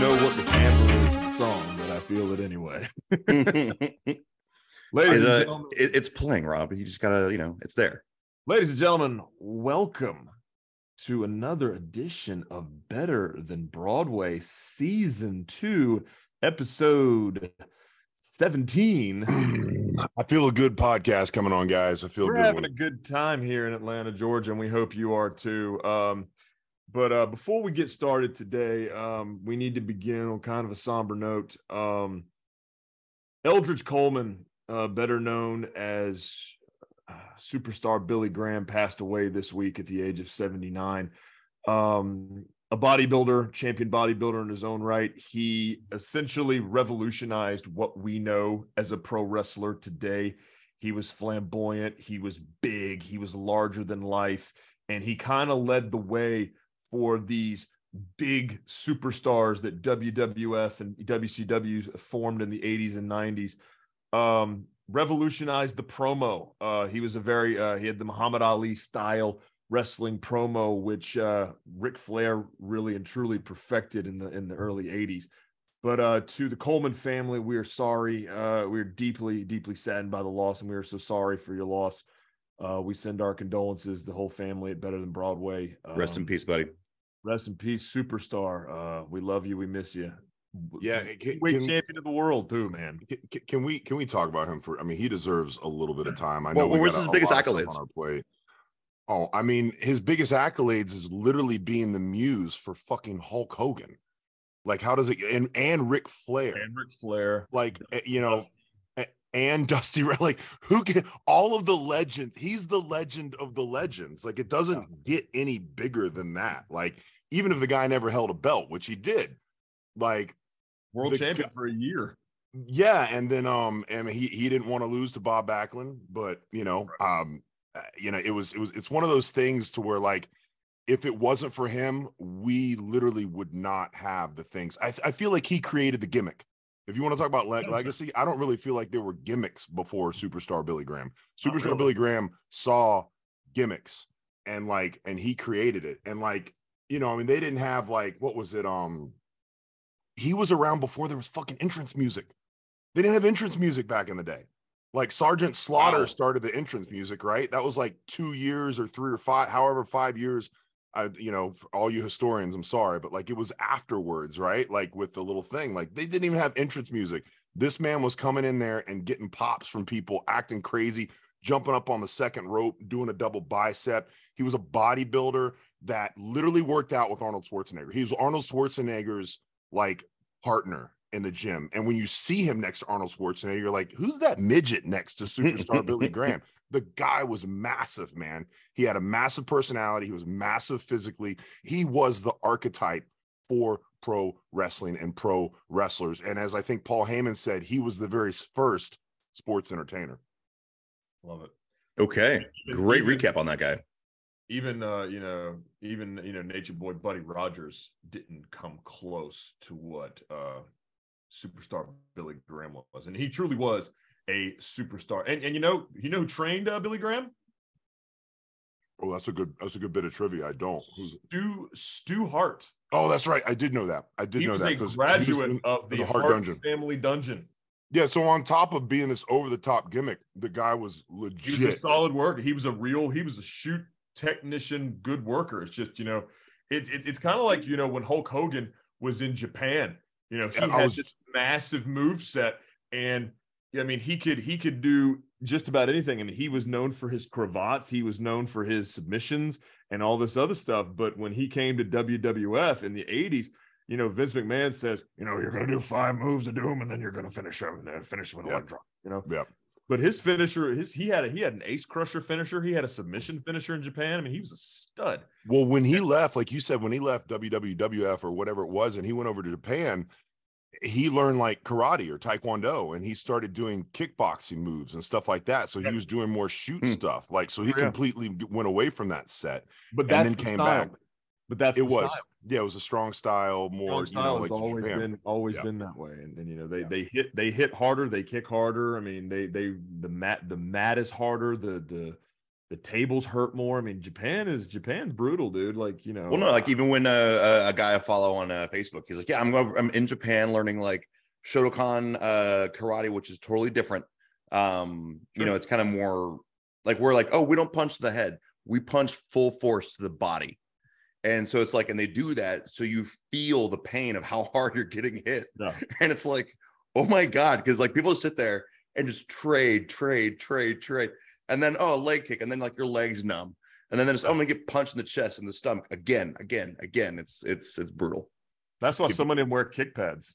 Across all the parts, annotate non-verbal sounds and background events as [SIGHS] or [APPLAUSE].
never quite know what the timbre is of the song, but I feel it anyway. [LAUGHS] ladies, and uh, gentlemen, it- it's playing, Rob. You just gotta, you know, it's there. ladies and gentlemen, welcome to another edition of Better Than Broadway Season 2, Episode 17. I feel a good podcast coming on, guys. I feel a We're good having one. a good time here in Atlanta, Georgia, and we hope you are too. Um, but uh, before we get started today, um, we need to begin on kind of a somber note. Um, Eldridge Coleman, uh, better known as uh, superstar Billy Graham, passed away this week at the age of 79. Um, a bodybuilder, champion bodybuilder in his own right. He essentially revolutionized what we know as a pro wrestler today. He was flamboyant, he was big, he was larger than life, and he kind of led the way for these big superstars that WWF and WCW formed in the 80s and 90s. Um, revolutionized the promo. Uh, he was a very uh, he had the Muhammad Ali style wrestling promo, which uh, Ric Flair really and truly perfected in the in the early 80s. But uh, to the Coleman family, we are sorry. Uh, we're deeply, deeply saddened by the loss, and we are so sorry for your loss. Uh, we send our condolences, the whole family at Better Than Broadway. Rest in Um, peace, buddy. Rest in peace, superstar. Uh, we love you. We miss you. Yeah, can, Weight can, champion of the world, too, man. can- can we can we talk about him for? I mean, he deserves a little bit of time. I Well, know we what's got his a biggest lot of stuff accolades? on our plate. Oh, I mean, his biggest accolades is literally being the muse for fucking Hulk Hogan. Like, how does it? And and Ric Flair, And Ric Flair. like eh, you know, and [LAUGHS] Dusty Red. Like, who can? All of the legends. He's the legend of the legends. Like, it doesn't get any bigger than that. Like, even if the guy never held a belt, which he did, like world the champion for a year. yeah, and then um, and he he didn't want to lose to Bob Backlund, but you know, um, uh, you know, it was it was it's one of those things to where like, if it wasn't for him, we literally would not have the things. I I feel like he created the gimmick. If you want to talk about le- legacy, I don't really feel like there were gimmicks before Superstar Billy Graham. Superstar really. Billy Graham saw gimmicks and like, and he created it. And like, you know, I mean, they didn't have like what was it? Um, he was around before there was fucking entrance music. They didn't have entrance music back in the day. Like Sergeant Slaughter Wow. started the entrance music, right? That was like two years or three or five, however, five years. I, you know, all you historians, I'm sorry, but like it was afterwards, right? Like with the little thing, like they didn't even have entrance music. This man was coming in there and getting pops from people, acting crazy, jumping up on the second rope, doing a double bicep. He was a bodybuilder that literally worked out with Arnold Schwarzenegger. He was Arnold Schwarzenegger's like partner in the gym. And when you see him next to Arnold Schwarzenegger, you're like, who's that midget next to superstar Billy [LAUGHS] Graham? The guy was massive, man. He had a massive personality. He was massive physically. He was the archetype for pro wrestling and pro wrestlers. And as I think Paul Heyman said, he was the very first sports entertainer. Love it. Okay, great even- recap on that guy. Even uh, you know, even you know, Nature Boy Buddy Rogers didn't come close to what uh superstar Billy Graham was, and he truly was a superstar. And and you know, you know who trained uh, Billy Graham? Oh, that's a good that's a good bit of trivia. I don't. Who's- Stu Stu Hart. Oh, that's right. I did know that. I did He know that a 'cause he was graduate of the, the Hart Hart Dungeon. Family Dungeon. Yeah, so on top of being this over the top gimmick, the guy was He was a legit. solid worker. He was a real. He was a shoot technician, good worker. It's just you know, it, it it's kind of like you know when Hulk Hogan was in Japan. You know, he Yeah, I had this massive move set, and I mean, he could he could do just about anything. And he was known for his cravats. He was known for his submissions and all this other stuff. But when he came to WWF in the '80s. You know, Vince McMahon says, you know, you're going to do five moves to do them, and then you're going to finish them, and then finish them in one drop. You know, Yeah. But his finisher, his he had a he had an ace crusher finisher. He had a submission finisher in Japan. I mean, he was a stud. Well, when he left, like you said, when he left WWF or whatever it was, and he went over to Japan, he learned like karate or taekwondo, and he started doing kickboxing moves and stuff like that. So he was doing more shoot Hmm. stuff. Like so, he yeah. completely went away from that set. But And then the came style. back. But that's it was, style. Yeah, it was a strong style, more Strong you know, style like always Japan. been always Yeah. been that way. And, and you know they Yeah. they hit they hit harder, they kick harder. I mean they they the mat the mat is harder. The the the tables hurt more. I mean, Japan is Japan's brutal, dude. Like you know. Well, no, like even when uh, a, a guy I follow on uh, Facebook, he's like, "Yeah, I'm over, I'm in Japan learning like Shotokan uh, karate, which is totally different. Um, you know, it's kind of more like we're like, oh, we don't punch the head, we punch full force to the body." And so it's like, and they do that so you feel the pain of how [LAUGHS] hard you're getting hit. Yeah. And it's like, oh my God, because like people just sit there and just trade, trade, trade, trade. And then, oh, a leg kick. And then like your legs numb. And then there's, oh, I'm gonna get punched in the chest and the stomach again, again, again. It's it's it's brutal. That's why If- so many of them wear kick pads.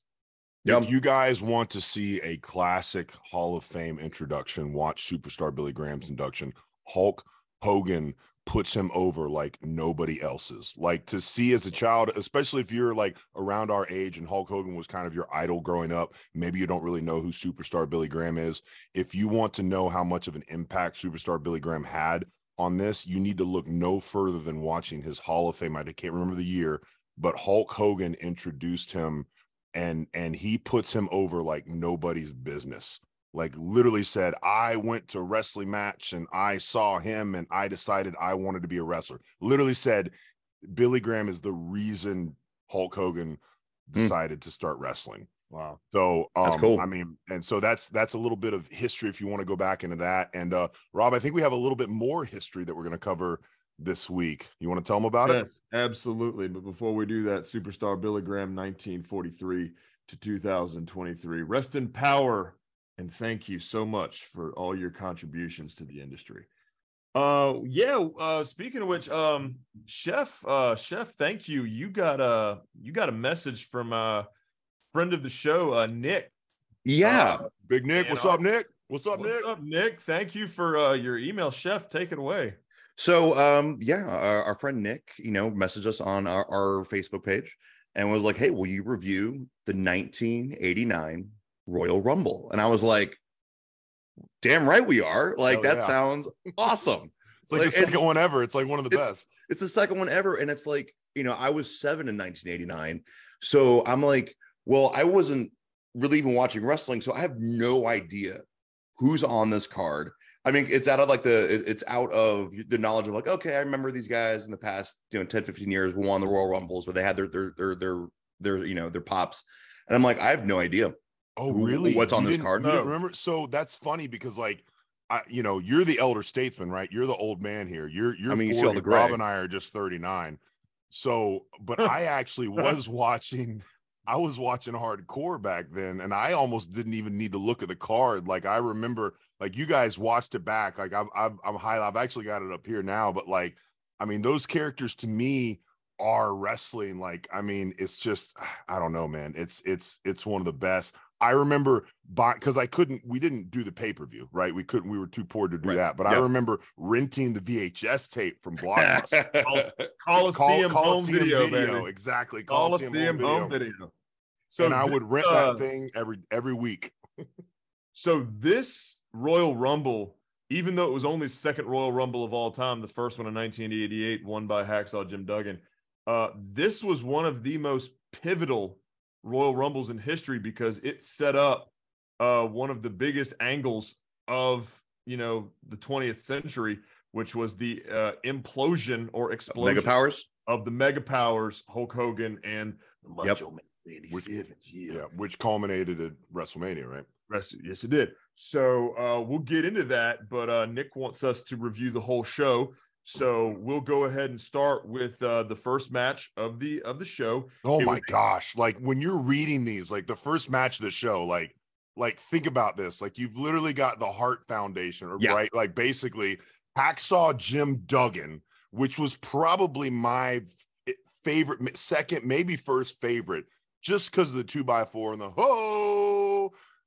Yep. If you guys want to see a classic Hall of Fame introduction, watch Superstar Billy Graham's induction. Hulk Hogan puts him over like nobody else's. Like to see as a child, especially if you're like around our age and Hulk Hogan was kind of your idol growing up, maybe you don't really know who Superstar Billy Graham is. If you want to know how much of an impact Superstar Billy Graham had on this, you need to look no further than watching his Hall of Fame. I can't remember the year, but Hulk Hogan introduced him and and he puts him over like nobody's business like literally said i went to a wrestling match and i saw him and i decided i wanted to be a wrestler literally said billy graham is the reason hulk hogan Hmm. decided to start wrestling Wow. so um That's cool. i mean and so that's that's a little bit of history if you want to go back into that and uh rob i think we have a little bit more history that we're going to cover this week you want to tell them about it yes, absolutely. But before we do that, superstar Billy Graham, 1943 to 2023. Rest in power, and thank you so much for all your contributions to the industry. Uh, yeah. Uh, speaking of which, um, chef, uh, chef, thank you. You got a you got a message from a friend of the show, uh, Nick. Yeah. Uh, big nick what's up nick what's up what's nick up, Nick? Thank you for uh, your email, chef. Take it away. So um yeah, our, our friend Nick, you know, messaged us on our, our Facebook page and was like, "Hey, will you review the 1989 Royal Rumble?" And I was like, "Damn right we are! Like Hell that yeah. sounds awesome." It's like, Like, the second one ever. It's like one of the It- best. it's the second one ever and it's like you know i was seven in 1989 so i'm like well i wasn't really even watching wrestling so i have no idea who's on this card i mean it's out of like the it's out of the knowledge of like okay i remember these guys in the past you know 10 15 years won the royal rumbles where they had their their their their, their you know their pops and i'm like i have no idea Oh, Who- really? what's on You this didn't- card? You didn't No. remember? So that's funny because, like, I, you know, you're the elder statesman, right? You're the old man here. You're you're I mean, you 40. see all the gray. Rob and I are just 39. So, but [LAUGHS] I actually was watching. I was watching hardcore back then, and I almost didn't even need to look at the card. Like I remember, like you guys watched it back. Like I've I've I'm high. I've actually got it up here now. But like, I mean, those characters to me are wrestling. Like, I mean, it's just [SIGHS] I don't know, man. It's it's it's one of the best. I remember because I couldn't, we didn't do the pay per view, right? We couldn't, we were too poor to do Right. that. But I remember renting the VHS tape from Blockbuster. [LAUGHS] Coliseum, home Coliseum video, baby. exactly. Coliseum home video. So and I would rent uh, that thing every every week. So this Royal Rumble, even though it was only second Royal Rumble of all time, the first one in 1988, won by Hacksaw Jim Duggan, uh, this was one of the most pivotal Royal Rumbles in history because it set up uh, one of the biggest angles of you know the 20th century, which was the uh, implosion or explosion mega powers of the mega powers, Hulk Hogan and the Yep. Man Which- Savage. Yeah, which culminated at WrestleMania, right? Yes, it did. So uh, we'll get into that, but uh, Nick wants us to review the whole show. So we'll go ahead and start with uh, the first match of the of the show. Oh It my was- gosh. Like when you're reading these, like the first match of the show, like like think about this. Like you've literally got the Hart Foundation, or Yeah. right? Like basically Hacksaw Jim Duggan, which was probably my favorite, second, maybe first favorite, just because of the two by four and the ho,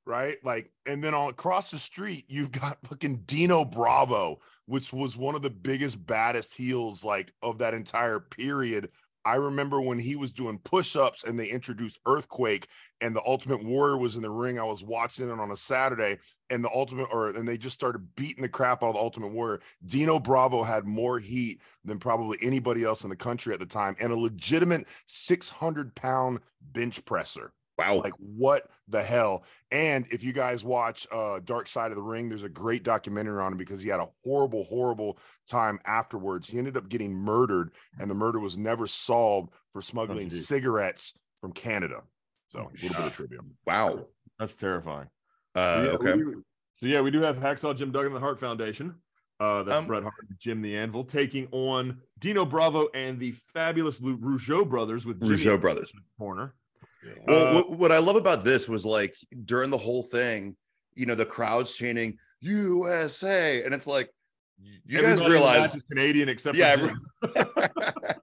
right? Like, and then on across the street, you've got [LAUGHS] fucking Dino Bravo, which was one of the biggest, baddest heels like of that entire period. I remember when he was doing push-ups and they introduced Earthquake and the Ultimate Warrior was in the ring. I was watching it on a Saturday and the Ultimate or and they just started beating the crap out of the Ultimate Warrior. Dino Bravo had more heat than probably anybody else in the country at the time and a legitimate 600 pound bench presser. Wow. Like what the hell? And if you guys watch uh Dark Side of the Ring, there's a great documentary on him because he had a horrible, horrible time afterwards. He ended up getting murdered, and the murder was never solved for smuggling geez. cigarettes from Canada. So Oh, a little bit of trivia. wow. That's terrifying. Uh, So, yeah, okay. we- so yeah, we do have Hacksaw Jim Duggan, the Hart Foundation. Uh, that's Um, Bret Hart, and Jim the Anvil, taking on Dino Bravo and the fabulous Rougeau brothers with Jimmy Rougeau in the brothers. corner. Well, Uh, what, what I love about this was like during the whole thing, you know, the crowd's chanting USA, and it's like, you guys realize, match is Canadian except yeah, for [LAUGHS]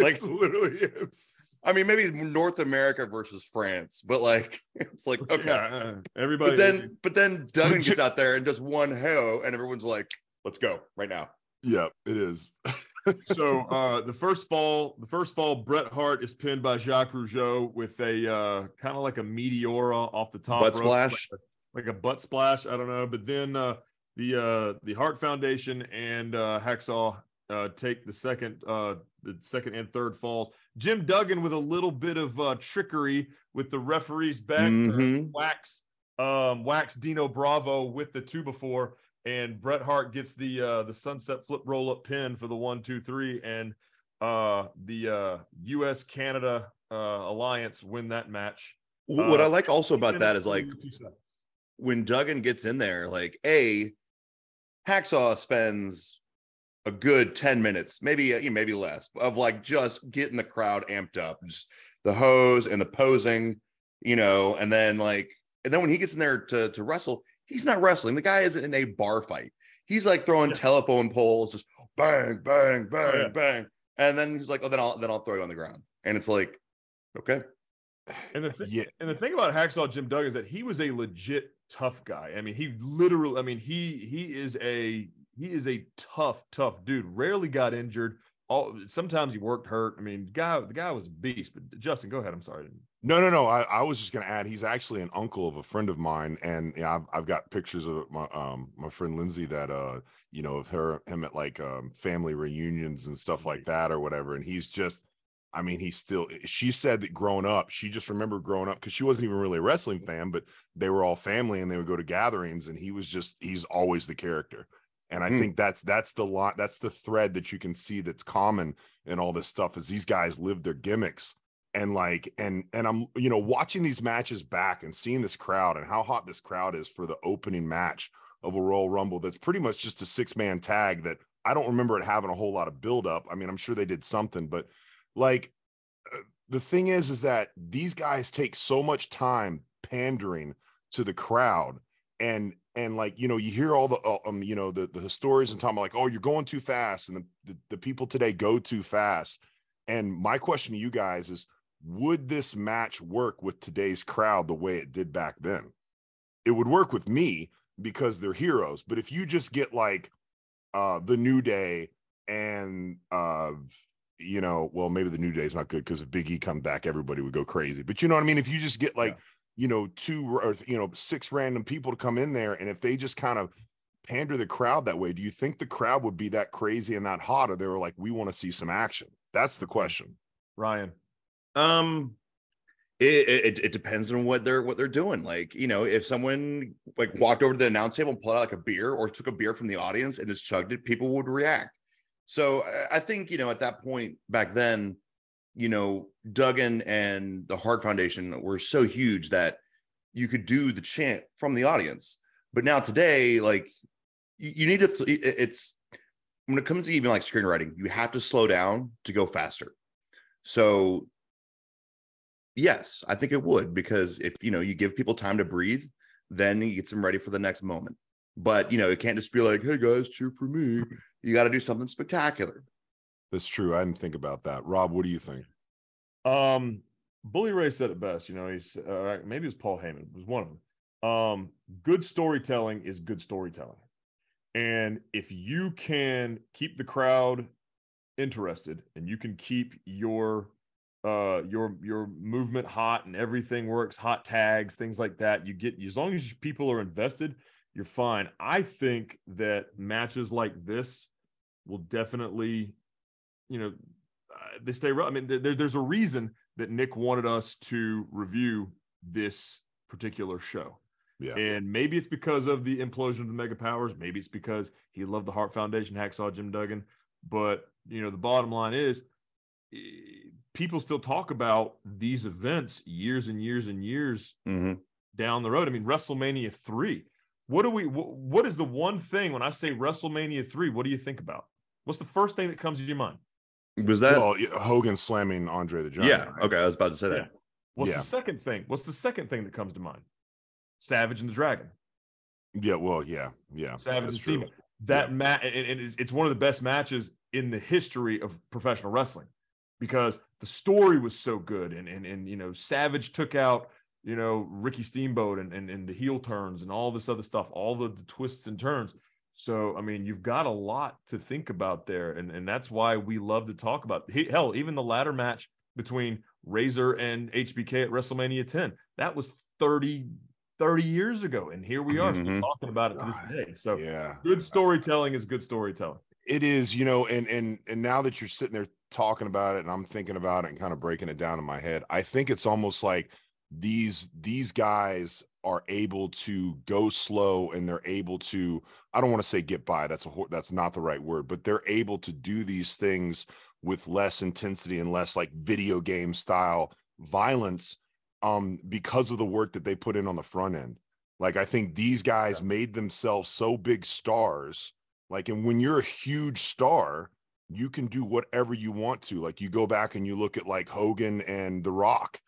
Like- literally is. I mean, maybe North America versus France, but like, [LAUGHS] it's like, okay. Yeah, uh, everybody. But then, but then Duggan gets out there and does one ho, and everyone's like, let's go right now. Yeah, it is. [LAUGHS] so uh, the first fall, the first fall, Bret Hart is pinned by Jacques Rougeau with a uh, kind of like a meteora off the top Butt rope, splash. like a, like a butt splash. I don't know, but then uh, the uh, the Hart Foundation and uh, Hacksaw uh, take the second, uh, the second and third falls. Jim Duggan with a little bit of uh, trickery with the referee's back Mhm. wax, um, wax Dino Bravo with the two before, and Bret Hart gets the uh, the sunset flip roll up pin for the one, two, three, and uh, the uh, U.S. Canada uh, alliance win that match. what Uh, I like also about that is like when Duggan gets in there, like a Hacksaw spends a good 10 minutes, maybe uh, maybe less, of like just getting the crowd amped up, just the hose and the posing, you know, and then like and then when he gets in there to to wrestle, he's not wrestling. The guy is in a bar fight. He's like throwing Yeah. telephone poles, just bang, bang, oh, bang, yeah. bang. And then he's like, oh, then I'll then I'll throw you on the ground. And it's like, okay. And the th- Yeah. and the thing about Hacksaw Jim Duggan is that he was a legit tough guy. I mean, he literally, I mean, he he is a he is a tough, tough dude. Rarely got injured. All sometimes he worked hurt. I mean, guy the guy was a beast. But Justin, go ahead. I'm sorry. No, no, no. I, I was just going to add. He's actually an uncle of a friend of mine, and yeah, I've, I've got pictures of my um my friend Lindsay that uh you know of her him at like um family reunions and stuff like that or whatever. And he's just, I mean, he's still. She said that growing up, she just remembered growing up because she wasn't even really a wrestling fan, but they were all family and they would go to gatherings, and he was just he's always the character. And I Hmm. think that's that's the lot that's the thread that you can see that's common in all this stuff is these guys live their gimmicks. And like and and i'm you know watching these matches back and seeing this crowd and how hot this crowd is for the opening match of a royal rumble that's pretty much just a six man tag that i don't remember it having a whole lot of build up i mean i'm sure they did something but like uh, the thing is is that these guys take so much time pandering to the crowd. And and like you know you hear all the uh, um you know the the historians and talking about like oh you're going too fast and the, the the people today go too fast and my question to you guys is would this match work with today's crowd the way it did back then? It would work with me because they're heroes. But if you just get like uh the New Day and uh you know, well, maybe the New Day is not good because if Big E come back, everybody would go crazy. But you know what I mean? If you just get like, you know, two or you know, six random people to come in there, and if they just kind of pander the crowd that way, do you think the crowd would be that crazy and that hot, or they were like, we want to see some action? That's the question. Ryan. Um, it, it it depends on what they're what they're doing. Like you know, if someone like walked over to the announce table and pulled out like a beer or took a beer from the audience and just chugged it, people would react. So I- I think you know at that point back then, you know, Duggan and the Hart Foundation were so huge that you could do the chant from the audience. But now today, like you, you need to, th- it's when it comes to even like screenwriting, you have to slow down to go faster. So yes, I think it would because if you know you give people time to breathe, then you get them ready for the next moment. But you know, it can't just be like, "Hey guys, cheer for me." You got to do something spectacular. That's true. I didn't think about that. Rob, what do you think? Um, Bully Ray said it best. You know, he's uh, maybe it was Paul Heyman. It was one of them. Um, good storytelling is good storytelling, and if you can keep the crowd interested and you can keep your uh your your movement hot and everything works hot tags things like that you get as long as people are invested you're fine i think that matches like this will definitely you know uh, they stay. re- I mean, there, there's a reason that Nick wanted us to review this particular show. Yeah. And maybe it's because of the implosion of the mega powers. Maybe it's because he loved the Hart Foundation, Hacksaw Jim Duggan. But, you know, the bottom line is eh, people still talk about these events years and years and years hmm down the road. I mean, WrestleMania 3. What do we, wh- what is the one thing when I say WrestleMania 3? What do you think about? What's the first thing that comes to your mind? Was that? well, Hogan slamming Andre the Giant. yeah. right? Okay. I was about to say that. Yeah. What's Yeah. the second thing? What's the second thing that comes to mind? Savage and the Dragon. Yeah. Well, yeah. Yeah. Savage and. Steamboat. That match, and, and it's, it's one of the best matches in the history of professional wrestling because the story was so good, and and and you know, Savage took out you know Ricky Steamboat and and, and the heel turns and all this other stuff, all the, the twists and turns. So I mean, you've got a lot to think about there, and and that's why we love to talk about. he- Hell, even the ladder match between Razor and HBK at WrestleMania 10, that was 30, 30 years ago, and here we are still Mhm. talking about it to this day. So Yeah. good storytelling is good storytelling. it is you know and and and now that you're sitting there talking about it and i'm thinking about it and kind of breaking it down in my head i think it's almost like these these guys are able to go slow and they're able to i don't want to say get by that's a that's not the right word but they're able to do these things with less intensity and less like video game style violence um because of the work that they put in on the front end like i think these guys made themselves so big stars like, and when you're a huge star, you can do whatever you want to. Like, you go back and you look at like Hogan and The Rock,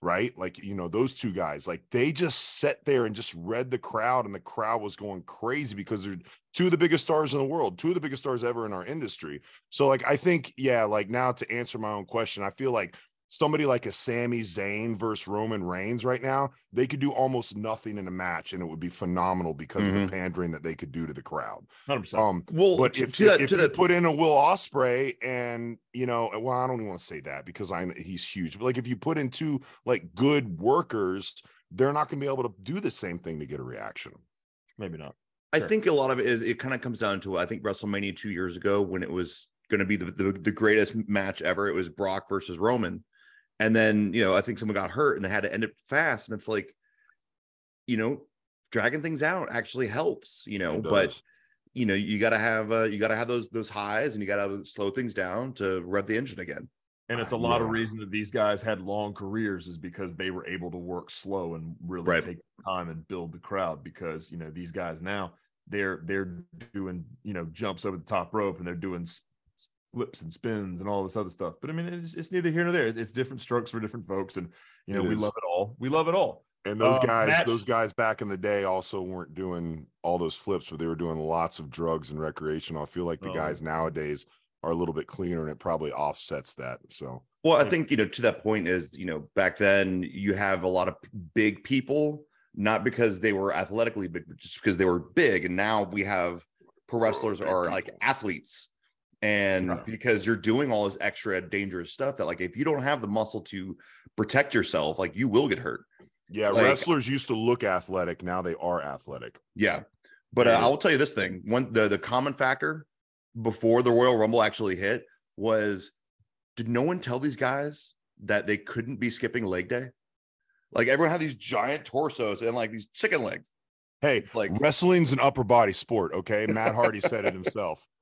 right? Like, you know, those two guys, like they just sat there and just read the crowd, and the crowd was going crazy because they're two of the biggest stars in the world, two of the biggest stars ever in our industry. So, like, I think, yeah, like now to answer my own question, I feel like somebody like a Sami Zayn versus Roman Reigns right now, they could do almost nothing in a match and it would be phenomenal because of the pandering that they could do to the crowd. 100%. Um, Well, but to, if, to that, if to you that, put in a Will Ospreay and you know, well, I don't even want to say that because I he's huge, but like if you put in two like good workers, they're not going to be able to do the same thing to get a reaction. Maybe not. I think a lot of it is it kind of comes down to I think WrestleMania two years ago when it was going to be the, the the greatest match ever. It was Brock versus Roman, and then you know I think someone got hurt and they had to end it fast. And it's like, you know, dragging things out actually helps. You know, but you know you got to have uh, you got to have those those highs and you got to slow things down to rev the engine again. And it's a Uh, lot of reason that these guys had long careers is because they were able to work slow and really Right. take time and build the crowd. Because you know these guys now they're they're doing you know jumps over the top rope and they're doing s- flips and spins and all this other stuff. But I mean it's, it's neither here nor there. It's different strokes for different folks, and you know It we is. love it all. We love it all. And those Um, guys, match- those guys back in the day also weren't doing all those flips, but they were doing lots of drugs and recreational. I feel like the Oh. guys nowadays are a little bit cleaner and it probably offsets that. So Well, I think you know to that point is you know back then you have a lot of big people, not because they were athletically big, but just because they were big. And now we have pro wrestlers are like athletes, and Right. because you're doing all this extra dangerous stuff that like if you don't have the muscle to protect yourself, like you will get hurt. yeah, Like- wrestlers used to look athletic. Now they are athletic. Yeah, but uh, I will tell you this thing: one the the common factor before the Royal Rumble actually hit was, did no one tell these guys that they couldn't be skipping leg day? Like everyone had these giant torsos and like these chicken legs. Hey, Like wrestling's an upper body sport. Okay. Matt Hardy said it himself. [LAUGHS]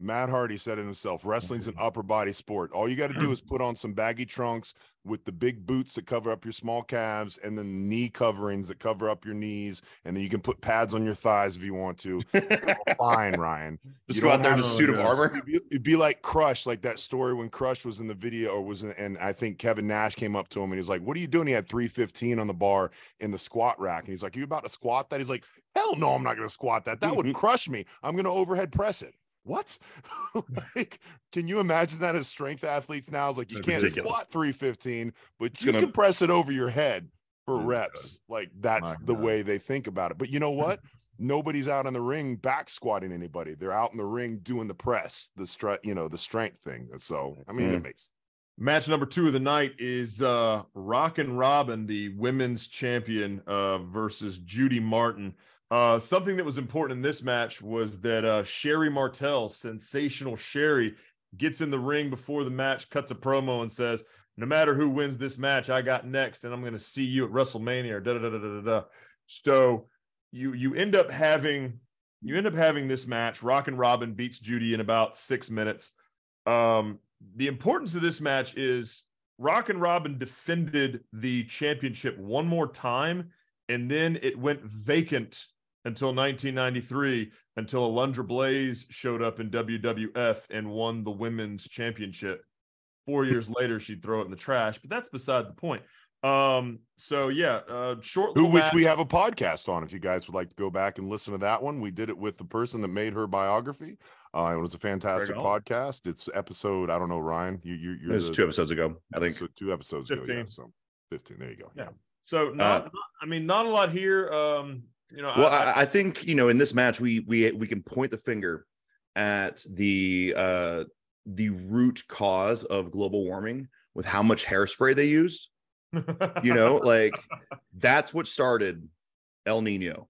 Matt Hardy said it himself. Wrestling's an [LAUGHS] upper body sport. All you got to do is [CLEARS THROAT] put on some baggy trunks with the big boots that cover up your small calves and then knee coverings that cover up your knees. And then you can put pads on your thighs if you want to. [LAUGHS] Fine, Ryan. just You go out there in a suit of armor. It'd be, it'd be like Crush, like that story when Crush was in the video, or was in, and I think Kevin Nash came up to him and he's like, "What are you doing?" He had three fifteen on the bar in the squat rack, and he's like, "You about to squat that?" He's like, "Hell no, I'm not going to squat that. That would [LAUGHS] crush me. I'm going to overhead press it." What? [LAUGHS] like, can you imagine that as strength athletes now? It's like you That's can't ridiculous. squat 315, but It's you gonna- can press it over your head for reps. Like that's My the God. way they think about it. But you know [LAUGHS] what? Nobody's out in the ring back squatting anybody. They're out in the ring doing the press, the strut, you know, the strength thing. So I mean, it Mm. makes Match number two of the night is uh Rockin' Robin, the women's champion, uh, versus Judy Martin. Uh, something that was important in this match was that uh, Sherri Martel, sensational Sherry, gets in the ring before the match, cuts a promo, and says, no matter who wins this match, I got next, and I'm going to see you at WrestleMania. Or da da da da da da. So you you end up having you end up having this match. Rockin' Robin beats Judy in about six minutes. Um, the importance of this match is Rockin' Robin defended the championship one more time, and then it went vacant until 1993 until Alundra Blaze showed up in WWF and won the women's championship. Four years [LAUGHS] later, she'd throw it in the trash, but that's beside the point. Um, so yeah, uh, short. Who little which match. we have a podcast on. If you guys would like to go back and listen to that one, we did it with the person that made her biography. Uh, it was a fantastic on. podcast. It's episode. I don't know, Ryan. You you you're It was the- two episodes ago, I think. episode- two episodes ago. Yeah, 15. so fifteen. There you go. Yeah. So not, not- I mean, not a lot here. Um, you know, Well, I, I- I, I think you know in this match we we we can point the finger at the uh the root cause of global warming with how much hairspray they used. You know, [LAUGHS] like that's what started El Nino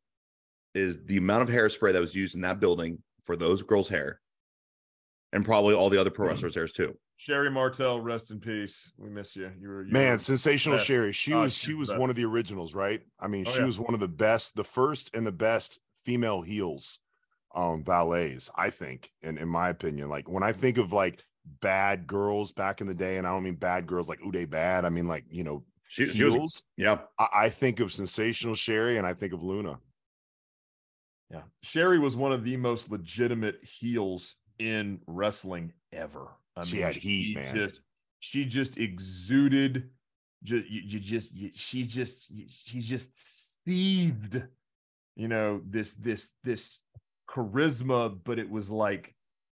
is the amount of hairspray that was used in that building for those girls' hair, and probably all the other hmm. pro wrestlers' hairs too. Sherri Martel, rest in peace. We miss you. You were you Man, were- sensational best. Sherry. She Oh, was she was best. one of the originals, right? I mean, Oh, she yeah. was one of the best, the first and the best female heels um ballets, I think, in in my opinion. Like when I hmm. think of like bad girls back in the day, and I don't mean bad girls like Uday Bad, I mean like you know She, she was, yeah, I, I think of sensational Sherry and I think of Luna. Yeah. Sherry was one of the most legitimate heels in wrestling ever. I She had heat, man. Just, she just exuded. Just, you, you just, you, she just, you- she just seethed. You know this, this, this charisma, but it was like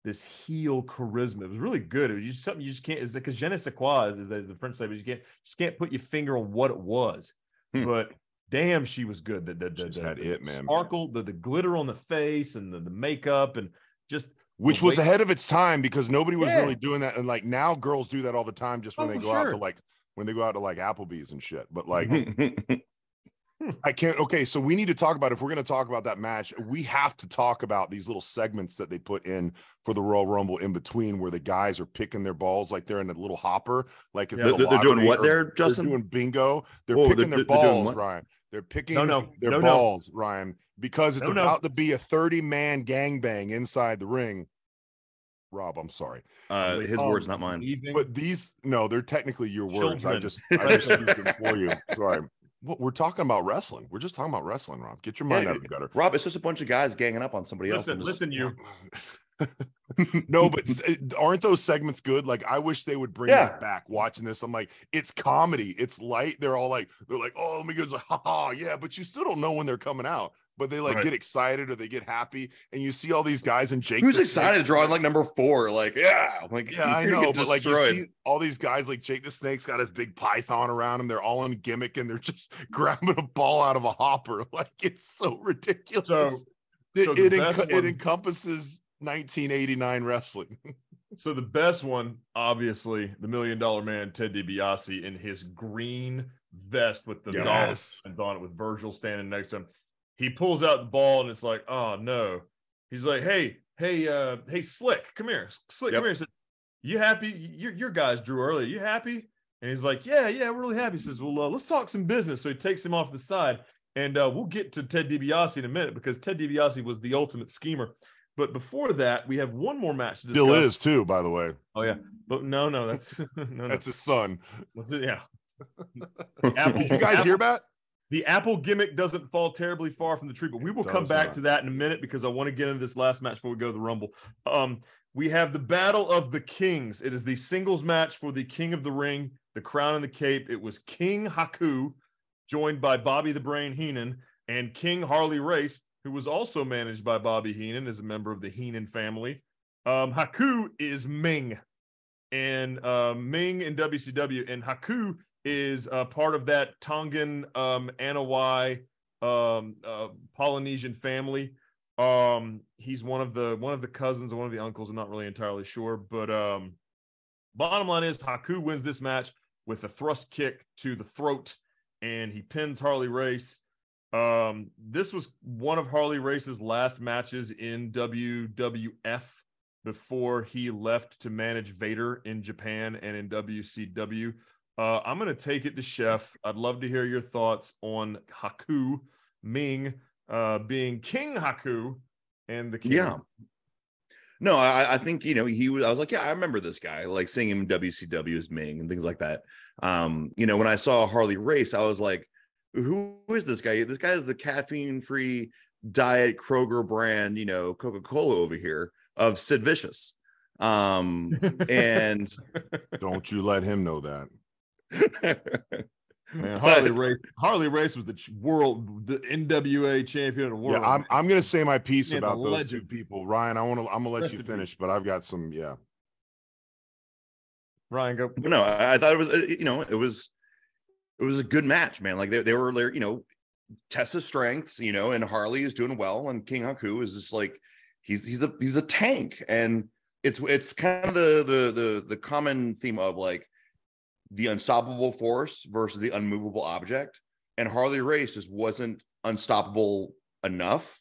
this heel charisma. It was really good. It was just something you just can't. Is because je ne sais quoi is, is the French say, but you can't just can't put your finger on what it was. Hmm. But damn, she was good. The, the, the, the- had the it, man. Sparkle, the, the glitter on the face, and the, the makeup, and just Which was ahead of its time because nobody was Yeah. really doing that. And like now girls do that all the time just when Oh, they for go out to like when they go out to like Applebee's and shit. But like. [LAUGHS] Hmm. I can't. Okay, so we need to talk about if we're going to talk about that match, we have to talk about these little segments that they put in for the Royal Rumble in between, where the guys are picking their balls like they're in a little hopper, like it's Yeah. the They're- they're doing what or there, Justin? They're just doing bingo. They're oh, Whoa, picking they're- their they're balls. Ryan. They're picking No, no, their no, no. balls, Ryan, because it's No, no. about to be a 30 man gangbang inside the ring. Rob, I'm sorry. Uh, his oh, words, not mine. leaving. But these, no, they're technically your words. I just, I just used them for you. [LAUGHS] Sorry. Well, we're talking about wrestling. We're just talking about wrestling, Rob. Get your mind Yeah, out of the gutter. Rob, it's just a bunch of guys ganging up on somebody else. listen, and just- listen, you. [LAUGHS] no, but eh, aren't those segments good? Like, I wish they would bring Yeah. that back. Watching this, I'm like, it's comedy. It's light. They're all like, they're like, oh, let me go. Like, ha ha, yeah. But you still don't know when they're coming out. But they like Right. get excited or they get happy, and you see all these guys and Jake. Who's excited drawing like number four? Like, yeah, like Yeah, I know, but like you see all these guys, like Jake the Snake's got his big python around him. They're all in gimmick and they're [LAUGHS] just grabbing a ball out of a hopper. [LAUGHS] Like it's so ridiculous. So- it, so it, best enco- it encompasses 1989 wrestling. [LAUGHS] So the best one, obviously, the Million Dollar Man, Ted DiBiase, in his green vest with the Yes. dollars on it, with Virgil standing next to him. He pulls out the ball, and it's like, oh no. He's like, hey, hey, uh, hey, Slick, come here, Slick, Yep. come here. He said, you happy? Your your guys drew earlier. You happy? And he's like, yeah, yeah, we're really happy. He says, well, uh, let's talk some business. So he takes him off the side, and uh, we'll get to Ted DiBiase in a minute because Ted DiBiase was the ultimate schemer. But before that, we have one more match. To Still is too, by the way. Oh yeah, but no, no, that's [LAUGHS] no, no. That's his son. What's it? Yeah. Apple, [LAUGHS] Did you guys Apple- hear that? The Apple gimmick doesn't fall terribly far from the tree, but we will come back not. to that in a minute because I want to get into this last match before we go to the Rumble. Um, we have the Battle of the Kings. It is the singles match for the King of the Ring, the Crown and the Cape. It was King Haku, joined by Bobby the Brain Heenan, and King Harley Race, who was also managed by Bobby Heenan as a member of the Heenan family. Um, Haku is Meng, and uh, Meng in WCW, and Haku is uh, part of that Tongan um, Anoa'i um, uh, Polynesian family. Um, he's one of the one of the cousins or one of the uncles. I'm not really entirely sure, but um, bottom line is Haku wins this match with a thrust kick to the throat, and he pins Harley Race. Um, this was one of Harley Race's last matches in WWF before he left to manage Vader in Japan and in WCW. Uh, I'm going to take it to Chef. I'd love to hear your thoughts on Haku Meng uh, being King Haku and the King. Yeah. No, I, I think you know he was. I was like, yeah, I remember this guy. Like seeing him in WCW as Meng and things like that. Um, you know, when I saw Harley race, I was like, who is this guy? This guy is the caffeine-free diet Kroger brand, you know, Coca-Cola over here of Sid Vicious. Um, [LAUGHS] and don't you let him know that. [LAUGHS] Man, Harley Race. Harley Race was the world, the NWA champion of the world. Yeah, I'm, I'm gonna say my piece Man, about those legend. two people. Ryan, I want to. I'm gonna let Rest you finish, but I've got some. Yeah. Ryan, go. No, I thought it was. Uh, you know, it was. It was a good match, man. Like they, they were, you know, test his strengths, you know, and Harley is doing well, and King Haku is just like he's he's a he's a tank, and it's it's kind of the the the the common theme of like the unstoppable force versus the unmovable object. And Harley Race just wasn't unstoppable enough.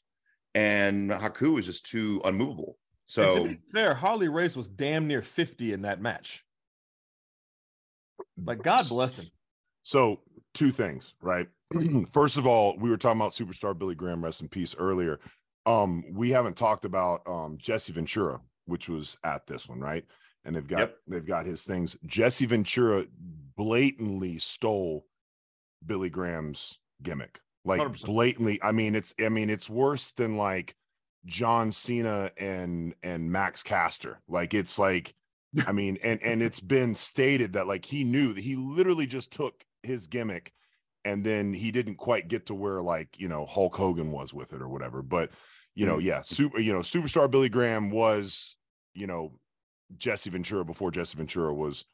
And Haku was just too unmovable. So fair, Harley Race was damn near 50 in that match. Like God bless him. So two things, right? [CLEARS THROAT] First of all, we were talking about superstar Billy Graham, rest in peace, earlier. Um, we haven't talked about um Jesse Ventura, which was at this one, right? and they've got yep. they've got his things. Jesse Ventura blatantly stole Billy Graham's gimmick. Like 100%. blatantly. I mean, it's I mean, it's worse than like John Cena and and Max Caster. Like it's like [LAUGHS] I mean, and and it's been stated that like he knew that he literally just took his gimmick and then he didn't quite get to where like, you know, Hulk Hogan was with it or whatever. But you know, mm. yeah, super, you know, superstar Billy Graham was, you know, Jesse Ventura before Jesse Ventura was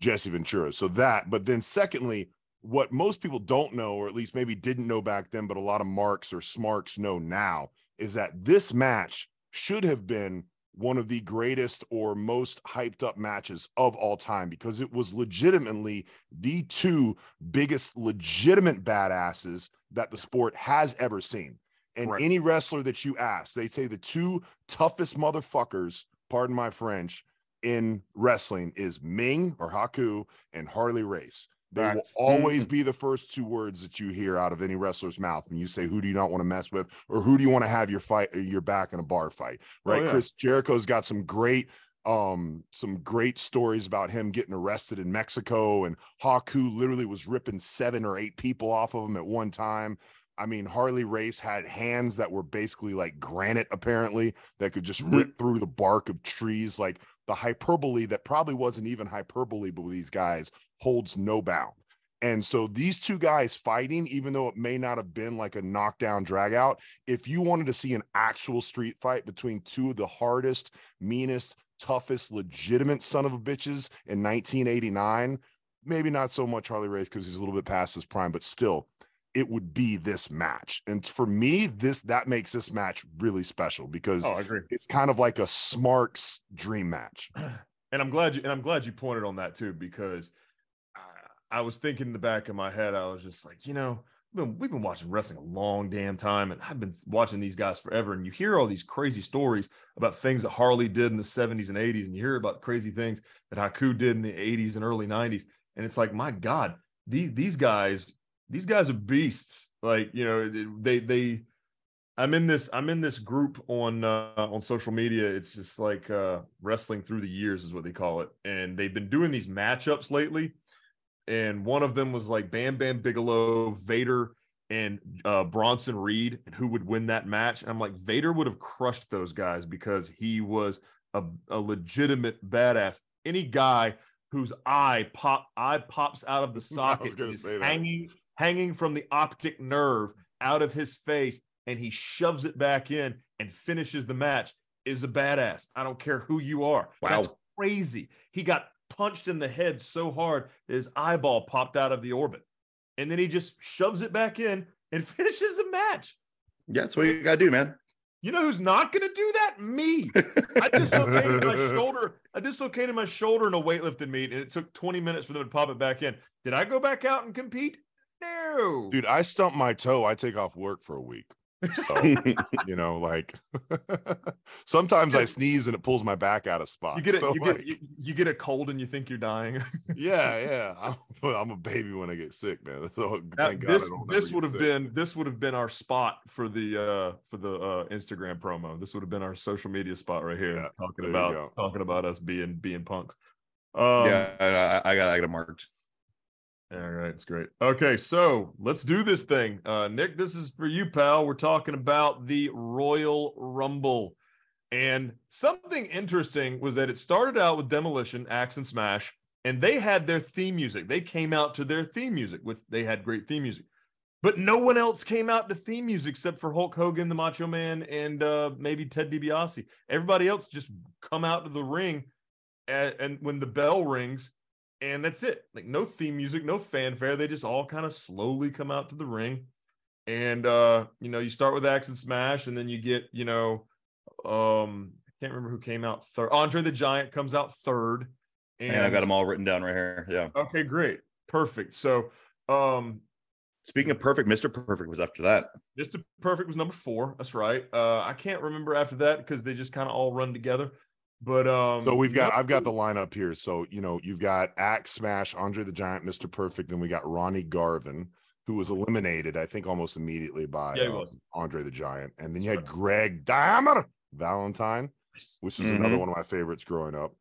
Jesse Ventura. So that, but then secondly, what most people don't know, or at least maybe didn't know back then, but a lot of marks or smarks know now, is that this match should have been one of the greatest or most hyped up matches of all time because it was legitimately the two biggest legitimate badasses that the sport has ever seen. And right. any wrestler that you ask, they say the two toughest motherfuckers, pardon my French, in wrestling is Meng or Haku and Harley Race. They will always be the first two words that you hear out of any wrestler's mouth when you say, "Who do you not want to mess with?" or "Who do you want to have your fight your back in a bar fight?" Oh, right? Oh, yeah. Chris Jericho's got some great um some great stories about him getting arrested in Mexico and Haku literally was ripping seven or eight people off of him at one time. I mean, Harley Race had hands that were basically like granite, apparently, that could just mm-hmm. rip through the bark of trees. Like the hyperbole that probably wasn't even hyperbole, but with these guys holds no bound. And so these two guys fighting, even though it may not have been like a knockdown drag out, if you wanted to see an actual street fight between two of the hardest, meanest, toughest, legitimate son of a bitches in 1989, maybe not so much Harley Race because he's a little bit past his prime, but still, it would be this match. And for me, this that makes this match really special because oh, I agree. it's kind of like a Smarks dream match. [CLEARS THROAT] And I'm glad you and I'm glad you pointed on that too because I, I was thinking in the back of my head, I was just like, you know, we've been, we've been watching wrestling a long damn time, and I've been watching these guys forever. And you hear all these crazy stories about things that Harley did in the 70s and 80s, and you hear about crazy things that Haku did in the 80s and early 90s. And it's like, my God, these these guys these guys are beasts. Like you know, they they. I'm in this. I'm in this group on uh, on social media. It's just like uh, wrestling through the years is what they call it, and they've been doing these matchups lately. And one of them was like Bam Bam Bigelow, Vader, and uh, Bronson Reed, and who would win that match? And I'm like, Vader would have crushed those guys because he was a, a legitimate badass. Any guy whose eye pop eye pops out of the [LAUGHS] socket is hanging hanging from the optic nerve out of his face and he shoves it back in and finishes the match is a badass. I don't care who you are. Wow. That's crazy. He got punched in the head so hard that his eyeball popped out of the orbit. And then he just shoves it back in and [LAUGHS] finishes the match. Yeah, that's what you got to do, man. You know who's not going to do that? Me. I [LAUGHS] dislocated my shoulder. I dislocated my shoulder in a weightlifting meet, and it took 20 minutes for them to pop it back in. Did I go back out and compete? No. Dude, I stump my toe. I take off work for a week. So [LAUGHS] you know, like [LAUGHS] sometimes I sneeze and it pulls my back out of spot. You get it. So, you, like, get, you, you get a cold and you think you're dying. [LAUGHS] yeah, yeah. I'm, I'm a baby when I get sick, man. So That- thank God this don't this would have sick. been this would have been our spot for the uh for the uh Instagram promo. This would have been our social media spot right here, Yeah, talking about talking about us being being punks. Um, yeah, I, I got I got it marked. All right, it's great. Okay, so let's do this thing. Uh, Nick, this is for you, pal. We're talking about the Royal Rumble. And something interesting was that it started out with Demolition, Axe and Smash, and they had their theme music. They came out to their theme music, which they had great theme music. But no one else came out to theme music except for Hulk Hogan, the Macho Man, and uh, maybe Ted DiBiase. Everybody else just come out to the ring, and, and when the bell rings, and that's it. Like no theme music, no fanfare. They just all kind of slowly come out to the ring. And uh, you know, you start with Axe and Smash, and then you get, you know, um, I can't remember who came out third. Andre the Giant comes out third. And, And I got them all written down right here. Yeah. Okay, great. Perfect. So um Speaking of perfect, Mr. Perfect was after that. Mr. Perfect was number four. That's right. Uh I can't remember after that because they just kind of all run together. But um So we've got number I've got the lineup here. So you know you've got Axe Smash, Andre the Giant, Mr. Perfect, then we got Ronnie Garvin, who was eliminated, I think, almost immediately by Yeah, um. Andre the Giant, and then you That's had Greg The Hammer Valentine, which is another Mhm. one of my favorites growing up,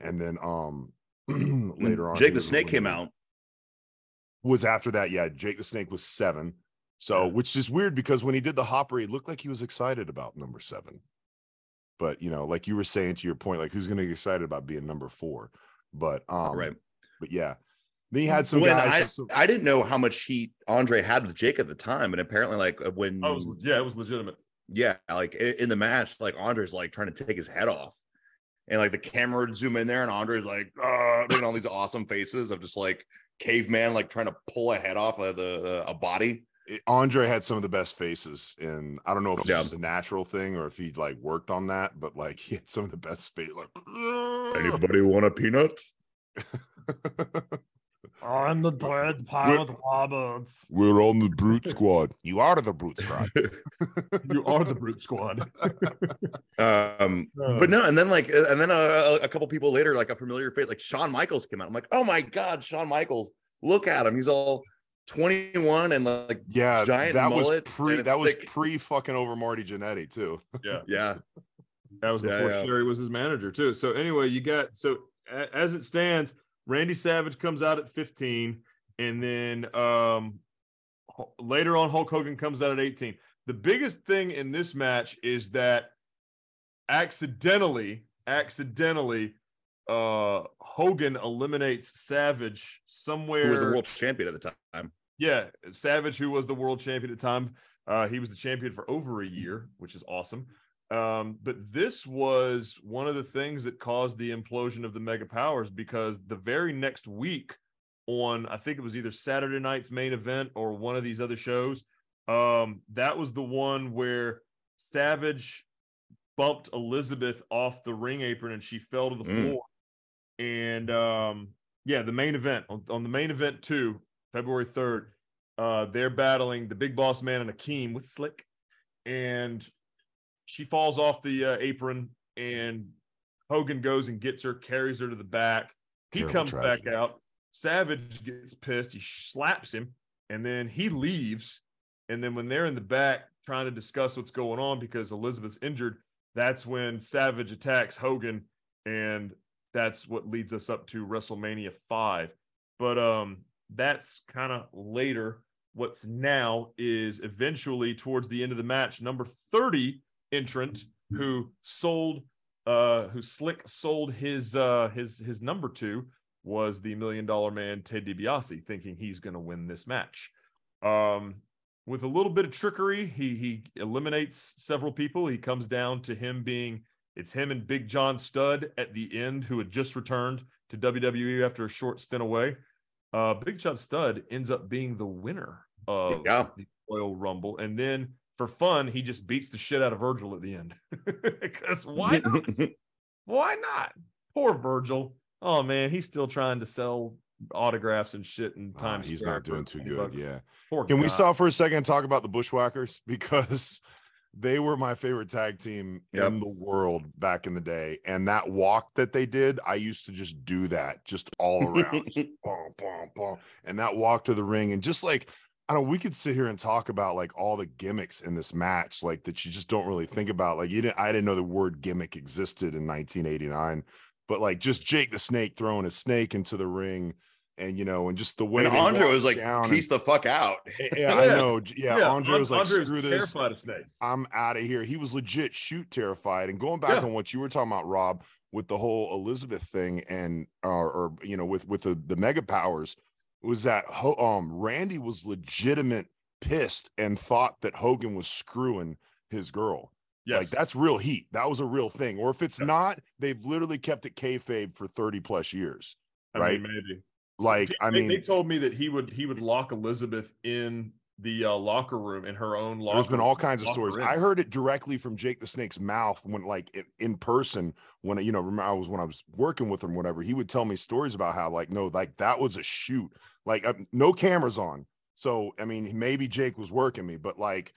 and then um [CLEARS THROAT] later on Jake the Snake came out. was after that. Yeah, Jake the Snake was seven. So, which is weird because when he did the hopper, he looked like he was excited about number seven. But you know, like you were saying to your point, like who's going to get excited about being number four? But um, right. But yeah, then you had some when guys. I, so- I didn't know how much heat Andre had with Jake at the time, and apparently, like uh, when Oh, it was, yeah, it was legitimate. yeah, like i- in the match, like Andre's like trying to take his head off, and like the camera would zoom in there, and Andre's like uh, making all these awesome faces of just like caveman, like trying to pull a head off of the uh, a body. It- Andre had some of the best faces, and I don't know if it's Yeah. just a natural thing or if he like worked on that, but like [LAUGHS] he had some of the best face. Like, Anybody want a peanut? [LAUGHS] I'm the dread Pirate Roberts. we're on the brute squad. [LAUGHS] You are the brute squad. You are the brute squad. um, but no, and then like, uh, and then a, a couple people later, like a familiar face, like Shawn Michaels came out. I'm like, oh my god, Shawn Michaels! Look at him. He's all 21 and like, Yeah, Giant that was mullet, pre. That was thick. pre fucking over Marty Jannetty too. yeah, [LAUGHS] yeah That was before yeah. Sherri was his manager too. So anyway, you got so a- as it stands, Randy Savage comes out at 15, and then um later on Hulk Hogan comes out at 18. The biggest thing in this match is that accidentally, accidentally, uh Hogan eliminates Savage somewhere. who was the world champion at the time? Yeah, Savage, who was the world champion at the time, uh, he was the champion for over a year, which is awesome. Um, but this was one of the things that caused the implosion of the Mega Powers because the very next week, on I think it was either Saturday night's main event or one of these other shows, um, that was the one where Savage bumped Elizabeth off the ring apron and she fell to the Mm. floor. And um, yeah, the main event on, on the main event too, February 3rd, uh, they're battling the big boss man and Akeem with Slick. And she falls off the uh, apron and Hogan goes and gets her, carries her to the back. He Terrible comes tragedy. back out. Savage gets pissed. He slaps him and then he leaves. And then when they're in the back trying to discuss what's going on because Elizabeth's injured, that's when Savage attacks Hogan. And that's what leads us up to WrestleMania 5. But um that's kind of later. What's now is eventually towards the end of the match, number 30 entrant who sold uh who slick sold his uh his his number two was the million dollar man Ted DiBiase thinking he's going to win this match. Um with a little bit of trickery, he he eliminates several people. He comes down to him being it's him and Big John Studd at the end, who had just returned to WWE after a short stint away. Uh, Big John Studd ends up being the winner of Yeah. the Royal Rumble, and then for fun, he just beats the shit out of Virgil at the end. [LAUGHS] Because why not? [LAUGHS] why not? Poor Virgil. Oh man, he's still trying to sell autographs and shit in Ah, Times he's not doing too good. bucks. Yeah. Poor Can we stop for a second and talk about the Bushwhackers? [LAUGHS] Because they were my favorite tag team Yep. in the world back in the day. And that walk that they did, I used to just do that just all around. Just [LAUGHS] bum, bum, bum. And that walk to the ring. And just like, I don't know, we could sit here and talk about like all the gimmicks in this match, like that you just don't really think about. Like, you didn't, I didn't know the word gimmick existed in 1989, but like just Jake the Snake throwing a snake into the ring. And you know, and just the way and Andre was like, down and- piece the fuck out. [LAUGHS] yeah, [LAUGHS] I know. J- Yeah, Andre was like, Andre was screw this. terrified of. I'm out of here. He was legit shoot terrified. And going back Yeah. on what you were talking about, Rob, with the whole Elizabeth thing and uh, or you know, with with the the mega powers, was that um Randy was legitimate pissed and thought that Hogan was screwing his girl. Yes, Like that's real heat. That was a real thing. Or if it's Yeah. not, they've literally kept it kayfabe for 30 plus years. I right? mean, maybe. Like, I mean, they told me that he would he would lock Elizabeth in the uh, locker room in her own locker. There's been all kinds of stories. in. I heard it directly from Jake the Snake's mouth when, like, in, in person, when you know, remember I was when I was working with him, whatever. He would tell me stories about how, like, no, like that was a shoot, like, uh, no cameras on. So, I mean, maybe Jake was working me, but like,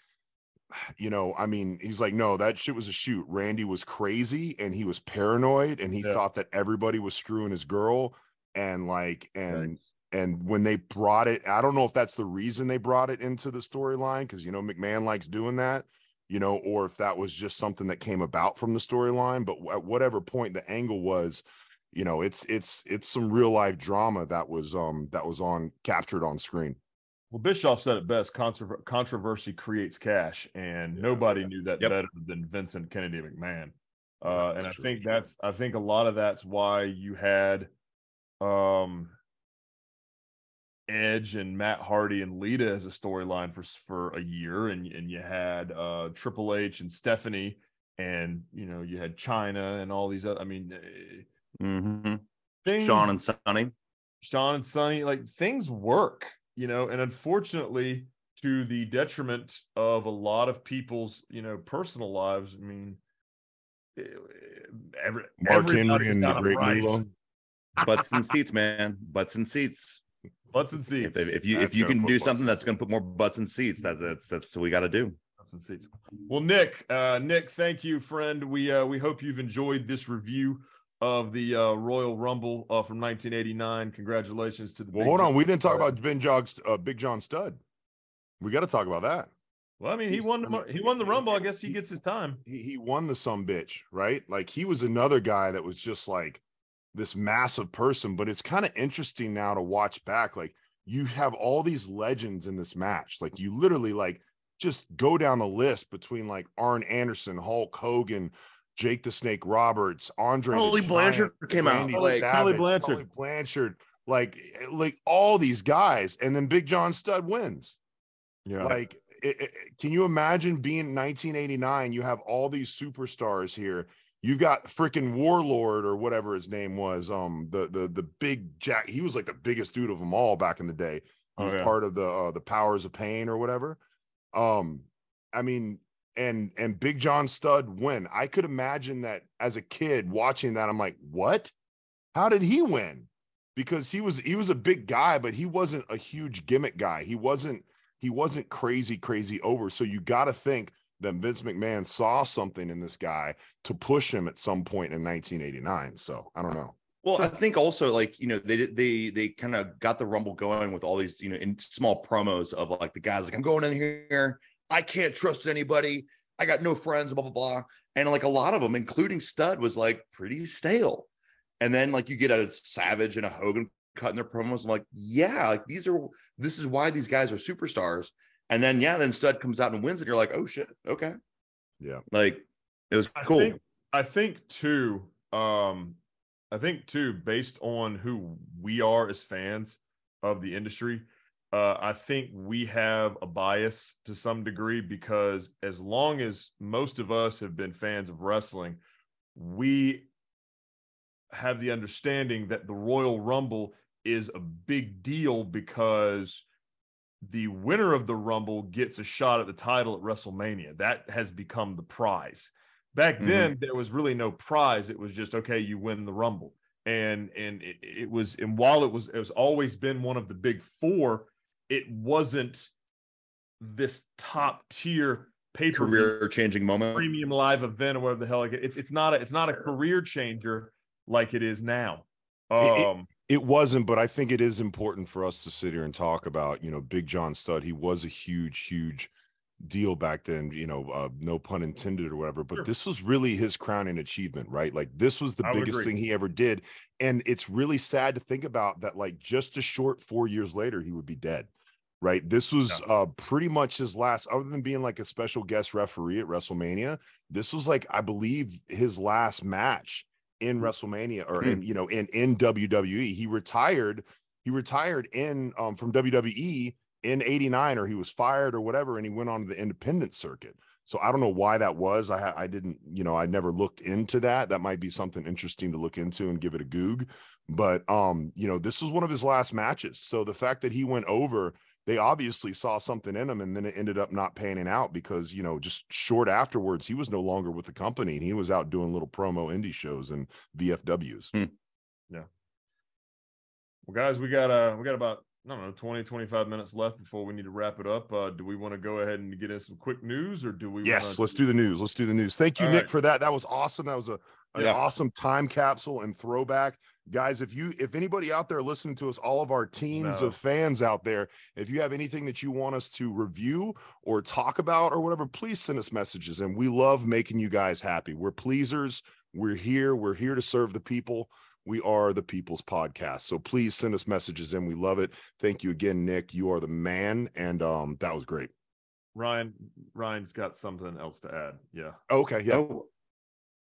[SIGHS] you know, I mean, he's like, no, that shit was a shoot. Randy was crazy and he was paranoid and he Yeah. thought that everybody was screwing his girl. And like, and Thanks. and when they brought it, I don't know if that's the reason they brought it into the storyline because you know McMahon likes doing that, you know, or if that was just something that came about from the storyline. But at whatever point the angle was, you know, it's it's it's some real life drama that was um that was on captured on screen. Well, Bischoff said it best: controver- controversy creates cash, and Yeah. nobody knew that Yep. better than Vincent Kennedy McMahon. Uh, and I true, think that's I think a lot of that's why you had um, Edge and Matt Hardy and Lita as a storyline for for a year, and and you had uh, Triple H and Stephanie, and you know you had Chyna and all these other. I mean, eh, Mhm. things, Shawn and Sunny. Shawn and Sunny, like things work, you know, and unfortunately, to the detriment of a lot of people's, you know, personal lives. I mean, eh, every Mark Henry and the Great. Mulo. Butts and seats, man. Butts and seats. Butts and seats. If, they- if you That's if you can do something that's going to put more butts and seats, that, that's that's what we got to do. Butts and seats. Well, Nick, uh, Nick, thank you, friend. We uh, we hope you've enjoyed this review of the uh, Royal Rumble uh, from 1989. Congratulations to the. Well, Big hold on, we didn't talk about Ben Jog, uh, Big John Studd. We got to talk about that. Well, I mean, he won. The, he won the Rumble. I guess he gets his time. he, he won the some bitch, right? Like he was another guy that was just like this massive person, but it's kind of interesting now to watch back. Like you have all these legends in this match. Like you literally like just go down the list between like Arn Anderson, Hulk Hogan, Jake the Snake Roberts, Andre. the Tully Blanchard Giant, came out, Randy like- Tully Savage, Blanchard. Tully Blanchard, like eh, like all these guys, and then Big John Studd wins. Yeah. Like, it, it- can you imagine being 1989? You have all these superstars here. You've got freaking Warlord or whatever his name was. Um, the the the big Jack. He was like the biggest dude of them all back in the day. He Oh, was yeah. part of the uh, the Powers of Pain or whatever. Um, I mean, and and Big John Studd win. I could imagine that as a kid watching that. I'm like, what? How did he win? Because he was he was a big guy, but he wasn't a huge gimmick guy. He wasn't he wasn't crazy crazy over. So you got to think that Vince McMahon saw something in this guy to push him at some point in 1989. So I don't know. Well, I think also like you know they they they kind of got the rumble going with all these you know in small promos of like the guys like I'm going in here, I can't trust anybody, I got no friends, blah blah blah, and like a lot of them, including Studd, was like pretty stale. And then like you get a Savage and a Hogan cutting their promos. I'm like, yeah, like these are this is why these guys are superstars. And then yeah, then Studd comes out and wins, and you're like, oh shit, okay, Yeah. like it was I cool. think, I think too. Um, I think too, based on who we are as fans of the industry, uh, I think we have a bias to some degree because as long as most of us have been fans of wrestling, we have the understanding that the Royal Rumble is a big deal because the winner of the Rumble gets a shot at the title at WrestleMania. That has become the prize. Back Mhm. then, there was really no prize. It was just, okay, you win the Rumble. and and it, it was and while it was it was always been one of the big four, it wasn't this top tier pay per Career changing moment. premium live event or whatever the hell it's it's not a it's not a career changer like it is now. Um It wasn't, but I think it is important for us to sit here and talk about, you know, Big John Studd. He was a huge, huge deal back then, you know, uh, no pun intended or whatever. But Sure. this was really his crowning achievement, right? Like this was the I biggest thing he ever did. And it's really sad to think about that, like just a short four years later, he would be dead. Right. This was uh pretty much his last, other than being like a special guest referee at WrestleMania. This was like, I believe, his last match in WrestleMania or Hmm. in you know in in WWE. He retired. He retired in um from WWE in '89, or he was fired or whatever, and he went on to the independent circuit. So I don't know why that was. I I didn't you know I never looked into that. That might be something interesting to look into and give it a goog. But um you know this was one of his last matches. So the fact that he went over. They obviously saw something in him, and then it ended up not panning out because you know just short afterwards he was no longer with the company and he was out doing little promo indie shows and VFWs. Yeah. Well, guys, we got uh we got about I don't know 20, 25 minutes left before we need to wrap it up. Uh, do we want to go ahead and get in some quick news, or do we? Yes, wanna let's do the news. Let's do the news. Thank you, All Nick, right. for that. That was awesome. That was a an Yeah. awesome time capsule and throwback. Guys, if you if anybody out there listening to us, all of our teams No. of fans out there, if you have anything that you want us to review or talk about or whatever, please send us messages. And we love making you guys happy. We're pleasers. We're here. We're here to serve the people. We are the people's podcast. So please send us messages and we love it. Thank you again, Nick. You are the man. And um, that was great. Ryan, Ryan's got something else to add. Yeah. Okay. Yeah. Oh,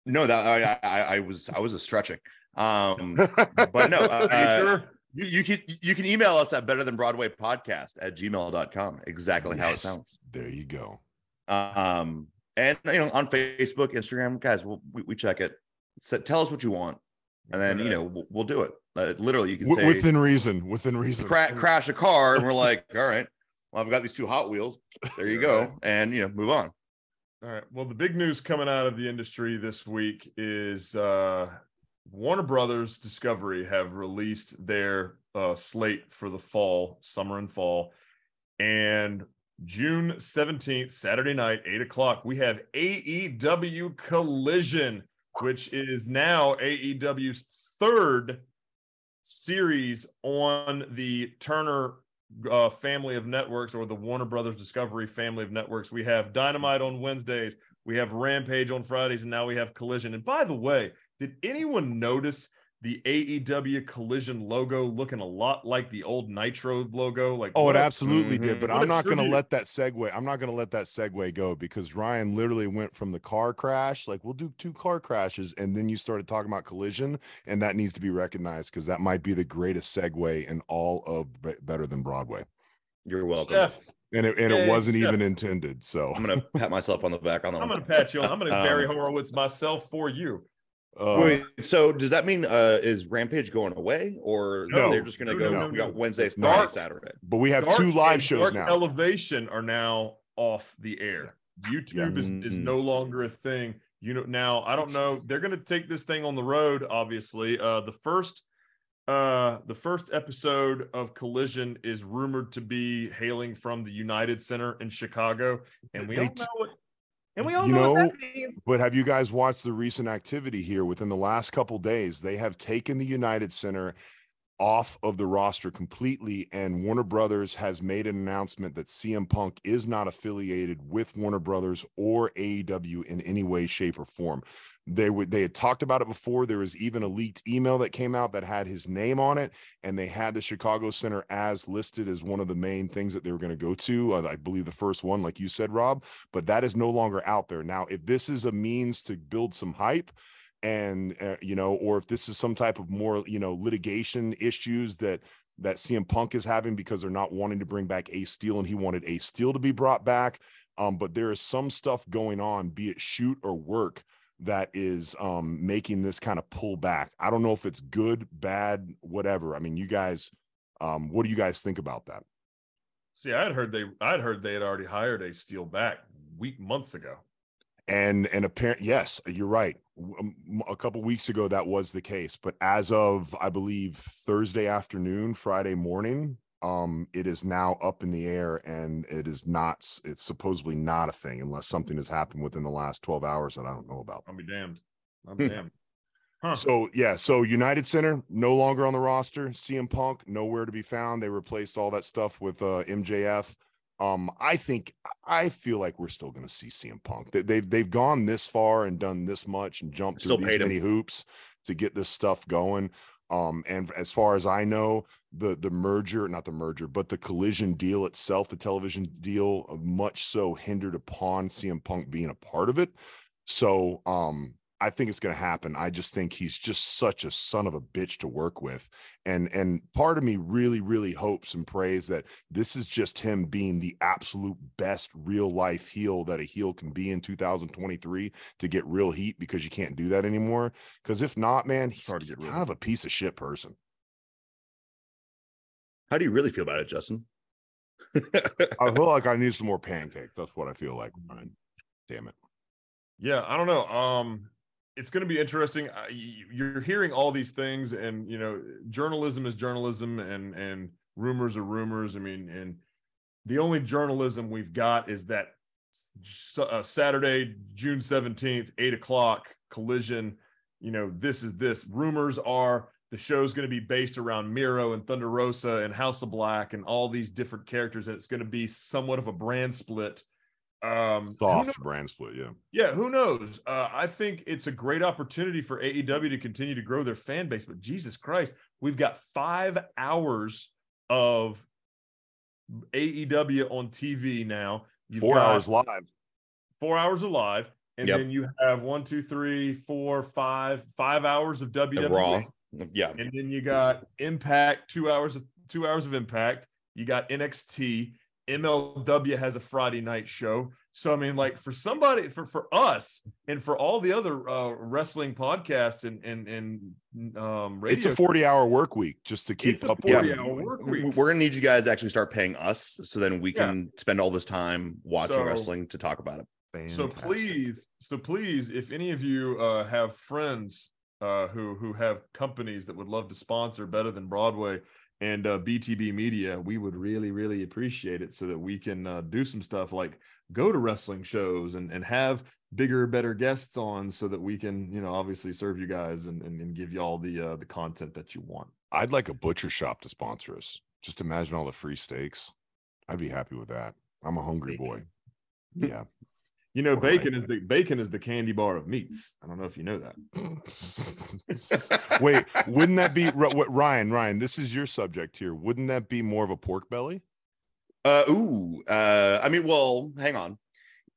no, that I, I I was I was a stretching. Um, [LAUGHS] but no, uh, Are you sure? you, you can you can email us at better than Broadway podcast at gmail.com. Exactly how it sounds. There you go. Um, and you know, on Facebook, Instagram, guys, we'll, we we check it. So tell us what you want, and then you know we'll, we'll do it. Uh, literally, you can Wi- say within reason. Within reason. cra- crash a car, and we're [LAUGHS] like, all right, well, I've got these two Hot Wheels. There you [LAUGHS] go, and you know, move on. All right. Well, the big news coming out of the industry this week is uh, Warner Brothers Discovery have released their uh, slate for the fall, summer and fall. And June 17th, Saturday night, 8 o'clock, we have AEW Collision, which is now AEW's third series on the Turner uh, family of networks or the Warner Brothers Discovery family of networks. We have Dynamite on Wednesdays, we have Rampage on Fridays, and now we have Collision. And by the way, did anyone notice the AEW Collision logo looking a lot like the old Nitro logo? Like, Oh, what it a- absolutely did. Mhm. But What a I'm not going to let that segue. I'm not going to let that segue go because Ryan literally went from the car crash, like we'll do two car crashes, and then you started talking about collision, and that needs to be recognized because that might be the greatest segue in all of Be- Better Than Broadway, You're welcome. Jeff, and it and Yeah, it wasn't yeah. even intended. So I'm gonna pat myself on the back on that I'm one. going to pat you on. I'm going [LAUGHS] to Um, Barry Horowitz myself for you. Uh, Wait, so does that mean uh is Rampage going away, or No. they're just gonna No, go? no, no, we got no. Wednesday, It's Friday. Saturday. but we have Dark two live shows Dark now. Elevation are now off the air. YouTube is, is Mm. no longer a thing. You know, now I don't know. They're going to take this thing on the road. Obviously, uh, the first, uh, the first episode of Collision is rumored to be hailing from the United Center in Chicago, and we They all know what. And we all You know, know. But have you guys watched the recent activity here within the last couple days? They have taken the United Center off of the roster completely, and Warner Brothers has made an announcement that CM Punk is not affiliated with Warner Brothers or AEW in any way, shape, or form. They would they had talked about it before. There was even a leaked email that came out that had his name on it, and they had the Chicago Center as listed as one of the main things that they were going to go to. Uh, I believe the first one, like you said, Rob but that is no longer out there. Now, if this is a means to build some hype and uh, you know, or if this is some type of more, you know, litigation issues that that CM Punk is having because they're not wanting to bring back Ace Steel and he wanted Ace Steel to be brought back. Um, but there is some stuff going on, be it shoot or work, that is um making this kind of pull back. I don't know if it's good, bad, whatever. I mean, you guys, um, what do you guys think about that? See, I had heard they, I had heard they had already hired Ace Steel back week months ago. And and apparent yes you're right. Um, a couple weeks ago that was the case but as of i believe thursday afternoon friday morning um it is now up in the air and it is not it's supposedly not a thing unless something has happened within the last 12 hours that i don't know about. I'll be damned. I'll be Hmm. damned. Huh. so yeah so united center no longer on the roster. Cm punk nowhere to be found. They replaced all that stuff with uh mjf um, I think I feel like we're still going to see CM Punk. They, they've they've gone this far and done this much and jumped through these paid him. many hoops to get this stuff going. Um, and as far as I know, the the merger, not the merger, but the collision deal itself, the television deal, uh, much so hindered upon CM Punk being a part of it. So um, I think it's going to happen. I just think he's just such a son of a bitch to work with, and and part of me really, really hopes and prays that this is just him being the absolute best real life heel that a heel can be in 2023 to get real heat because you can't do that anymore. Because if not, man, he's hard to get kind of. of a piece of shit person. How do you really feel about it, Justin? [LAUGHS] I feel like I need some more pancakes. That's what I feel like. Damn it. Yeah, I don't know. Um, it's going to be interesting. You're hearing all these things, and you know, journalism is journalism, and and rumors are rumors. I mean, and the only journalism we've got is that uh, Saturday, June seventeenth, eight o'clock collision. You know, this is this. Rumors are the show's going to be based around Miro and Thunder Rosa and House of Black and all these different characters, and it's going to be somewhat of a brand split. Um, Soft brand split. Yeah. Yeah, who knows? Uh, I think it's a great opportunity for AEW to continue to grow their fan base. But Jesus Christ, we've got five hours of AEW on TV now. You've Four hours live. four hours of live, and Yep. then you have one, two, three, four, five, five hours of WWE. Raw. Yeah. And then you got Impact, two hours of two hours of Impact. You got NXT. MLW has a Friday night show. So I mean, like for somebody, for for us, and for all the other uh, wrestling podcasts and and and um, radio, It's a 40 hour work week just to keep It's up with 40 it. hour work We- week. We're gonna need you guys to actually start paying us so then we Yeah. can spend all this time watching So- wrestling to talk about it. So please, so please, if any of you uh, have friends uh, who who have companies that would love to sponsor Better Than Broadway and uh, BTB Media, we would really really appreciate it so that we can uh, do some stuff like go to wrestling shows and and have bigger better guests on so that we can you know obviously serve you guys and and, and give you all the uh, the content that you want. I'd like a butcher shop to sponsor us. Just imagine all the free steaks. I'd be happy with that. I'm a hungry boy. Yeah. You know, bacon is the bacon is the candy bar of meats. I don't know if you know that. [LAUGHS] Wait, wouldn't that be what Ryan? Ryan, this is your subject here. Wouldn't that be more of a pork belly? Uh ooh. Uh I mean, well, hang on.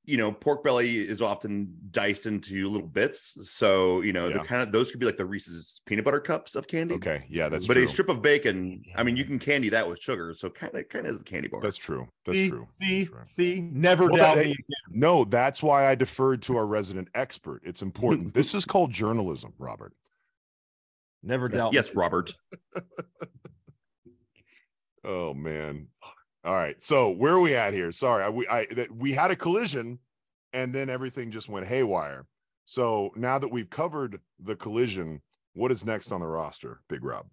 You know, pork belly is often diced into little bits. So, you know, the kind of those could be like the Reese's peanut butter cups of candy. Okay, yeah, that's but true. a strip of bacon, I mean, you can candy that with sugar. So kind of kind of is a candy bar. That's true. That's see, true. See, That's right. see, never Well, doubt that- me. again. No, that's why I deferred to our resident expert. It's important. [LAUGHS] this is called journalism, Robert. Never doubt. yes, me. Robert. [LAUGHS] Oh man. All right. So where are we at here? Sorry, I, we I that we had a collision, and then everything just went haywire. So now that we've covered the collision, what is next on the roster, Big Rob?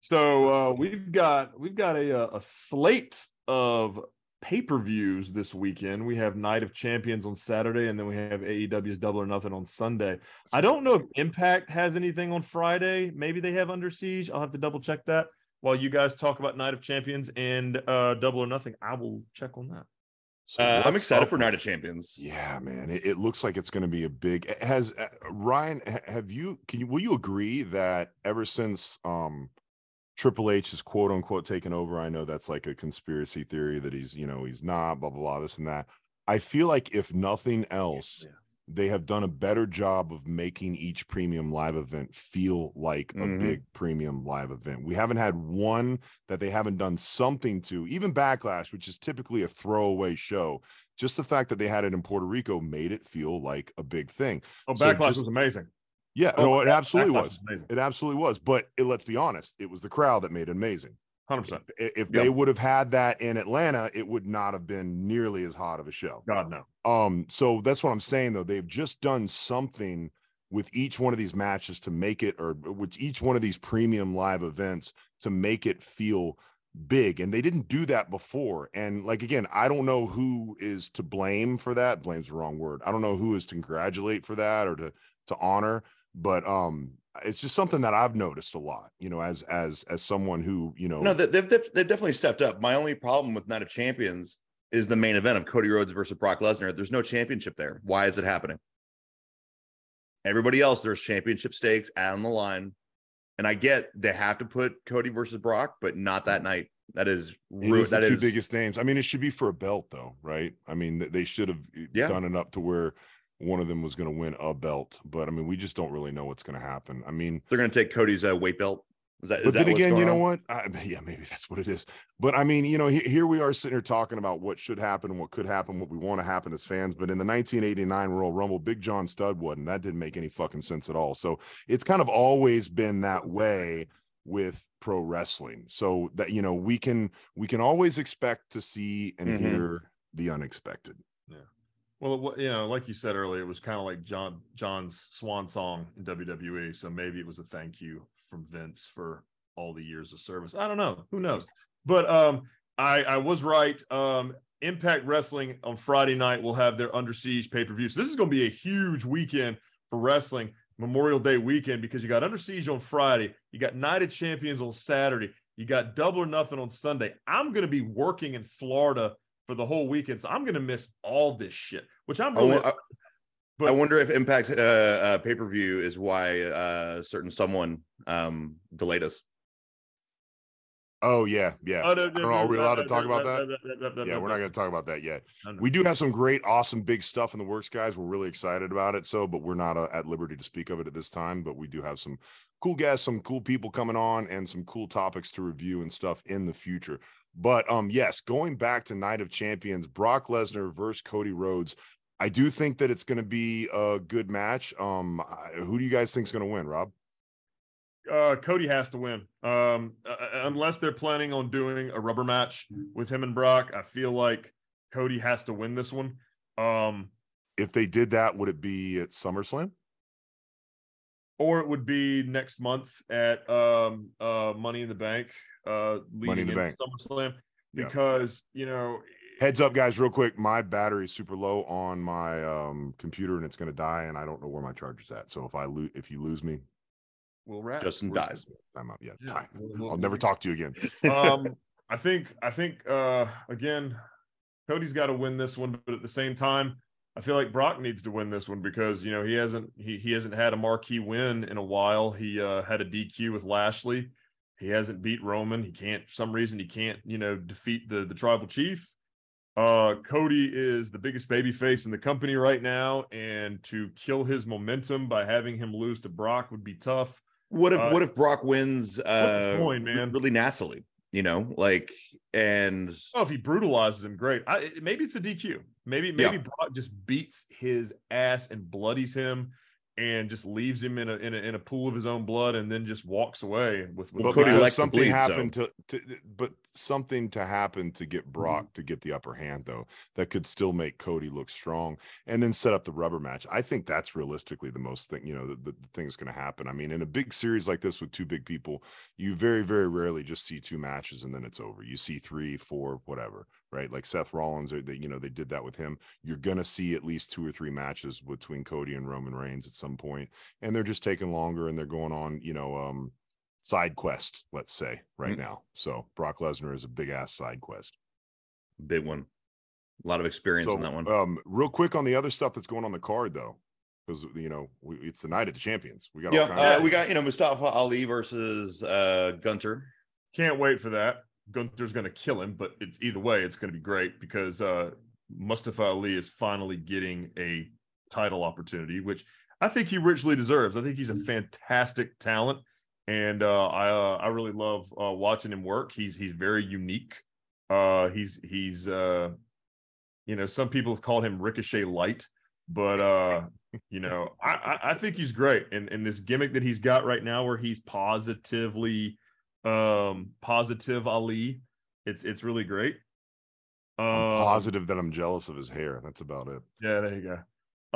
So uh, we've got we've got a a slate of pay per views this weekend. We have Night of Champions on Saturday, and then we have AEW's Double or Nothing on Sunday. I don't know if Impact has anything on Friday. Maybe they have Under Siege. I'll have to double check that. While you guys talk about Night of Champions and uh, Double or Nothing, I will check on that. So Uh, I'm excited up for with- Night of Champions. Yeah, man. It, it looks like it's going to be a big. Has uh, Ryan? Have you? Can you? Will you agree that ever since um Triple H is quote unquote taken over? I know that's like a conspiracy theory that he's you know he's not blah blah blah this and that. I feel like if nothing else, they have done a better job of making each premium live event feel like Mhm. a big premium live event. We haven't had one that they haven't done something to, even Backlash, which is typically a throwaway show. Just the fact that they had it in Puerto Rico made it feel like a big thing. Oh, So Backlash just- was amazing. Yeah, Oh no, it absolutely was. amazing. It absolutely was. But it, let's be honest, it was the crowd that made it amazing. Hundred percent. If if Yeah. they would have had that in Atlanta, it would not have been nearly as hot of a show. God no. Um, so that's what I'm saying though. They've just done something with each one of these matches to make it, or with each one of these premium live events to make it feel big. And they didn't do that before. And like again, I don't know who is to blame for that. Blame's the wrong word. I don't know who is to congratulate for that or to to honor, but um it's just something that I've noticed a lot, you know, as as as someone who, you know, No, they- they've, they've they've definitely stepped up. My only problem with Night of Champions is the main event of Cody Rhodes versus Brock Lesnar. There's no championship there. Why is it happening? Everybody else, there's championship stakes out on the line. And I get they have to put Cody versus Brock, but not that night. That is It ru- is the that two is biggest names. I mean, it should be for a belt, though, right? I mean, they should have eh, Yeah. done it up to where one of them was going to win a belt. But I mean, we just don't really know what's going to happen. I mean, they're going to take Cody's uh, weight belt. Is that, is but that then again, you know on? what? I, [LAUGHS] yeah, maybe that's what it is. But I mean, you know, he- here we are sitting here talking about what should happen, what could happen, what we want to happen as fans. But in the 1989 Royal Rumble, Big John Studd wasn't. That didn't make any fucking sense at all. So it's kind of always been that way with pro wrestling. So that you know, we can we can always expect to see and Mhm. hear the unexpected. Well, you know, like you said earlier, it was kind of like John John's swan song in WWE. So maybe it was a thank you from Vince for all the years of service. I don't know. Who knows? But um, I I was right. Um, Impact Wrestling on Friday night will have their Under Siege pay per view. So this is going to be a huge weekend for wrestling, Memorial Day weekend, because you got Under Siege on Friday, you got Night of Champions on Saturday, you got Double or Nothing on Sunday. I'm going to be working in Florida for the whole weekend, so I'm going to miss all this shit, which I'm I, really. wo- I- but- I wonder if Impact's uh, uh, pay per view is why uh, certain someone um, delayed us. Oh yeah, yeah. Oh, don't know, are we allowed to talk about that? that? Yeah, we're not going to talk about that yet. No, no. We do have some great, awesome, big stuff in the works, guys. We're really excited about it. So, but we're not uh, at liberty to speak of it at this time. But we do have some cool guests, some cool people coming on, and some cool topics to review and stuff in the future. But um, yes, going back to Night of Champions, Brock Lesnar versus Cody Rhodes. I do think that it's going to be a good match. Um, who do you guys think is going to win, Rob? uh, Cody has to win. Um, uh, unless they're planning on doing a rubber match with him and Brock, I feel like Cody has to win this one. Um, If they did that, would it be at SummerSlam? Or it would be next month at um, uh, Money in the Bank, uh, Money in the Bank. SummerSlam, Yeah. because you know Heads up, guys, real quick. My battery is super low on my um, computer, and it's going to die, and I don't know where my charger's at. So if I lose, if you lose me, we'll wrap. Justin we're- dies. I'm out. Yeah, Yeah, time. we'll- we'll- I'll never talk to you again. [LAUGHS] um, I think I think uh again, Cody's got to win this one, but at the same time, I feel like Brock needs to win this one because you know he hasn't he he hasn't had a marquee win in a while. He uh had a DQ with Lashley. He hasn't beat Roman. He can't for some reason he can't, you know, defeat the the tribal chief. Uh Cody is the biggest baby face in the company right now, and to kill his momentum by having him lose to Brock would be tough. What if Uh, what if Brock wins uh point, man? really nastily, you know, like and Oh, if he brutalizes him, great. I, maybe it's a DQ. Maybe maybe Brock just beats his ass and bloodies him, and just leaves him in a in a, in a pool of his own blood, and then just walks away with. with Well, But Cody because likes to something bleed, so- happened to, to, but something to happen to get Brock Mm-hmm. to get the upper hand, though, that could still make Cody look strong, and then set up the rubber match. I think that's realistically the most thing, you know, the, the, the thing that's going to happen. I mean, in a big series like this with two big people, you very, very rarely just see two matches and then it's over. You see three, four, whatever, right? Like Seth Rollins, or they, you know, they did that with him. You're going to see at least two or three matches between Cody and Roman Reigns at some point, and they're just taking longer and they're going on, you know, um, side quest, let's say, right Mhm. now. So Brock Lesnar is a big ass side quest. big one. A lot of experience So, on that one. um, real quick on the other stuff that's going on the card, though, because you know we, it's the night of the champions. We got yeah, all kinds uh, of- we got you know Mustafa Ali versus uh Gunther. Can't wait for that. Gunther's going to kill him, but it's either way, it's going to be great because uh, Mustafa Ali is finally getting a title opportunity, which I think he richly deserves. I think he's a fantastic talent, and uh, I uh, I really love uh, watching him work. He's he's very unique. Uh, he's he's uh, you know some people have called him Ricochet light, but uh, you know I, I I think he's great, and and this gimmick that he's got right now, where he's positively Um, positive Ali. It's it's really great. Um, positive that I'm jealous of his hair. That's about it. Yeah, there you go.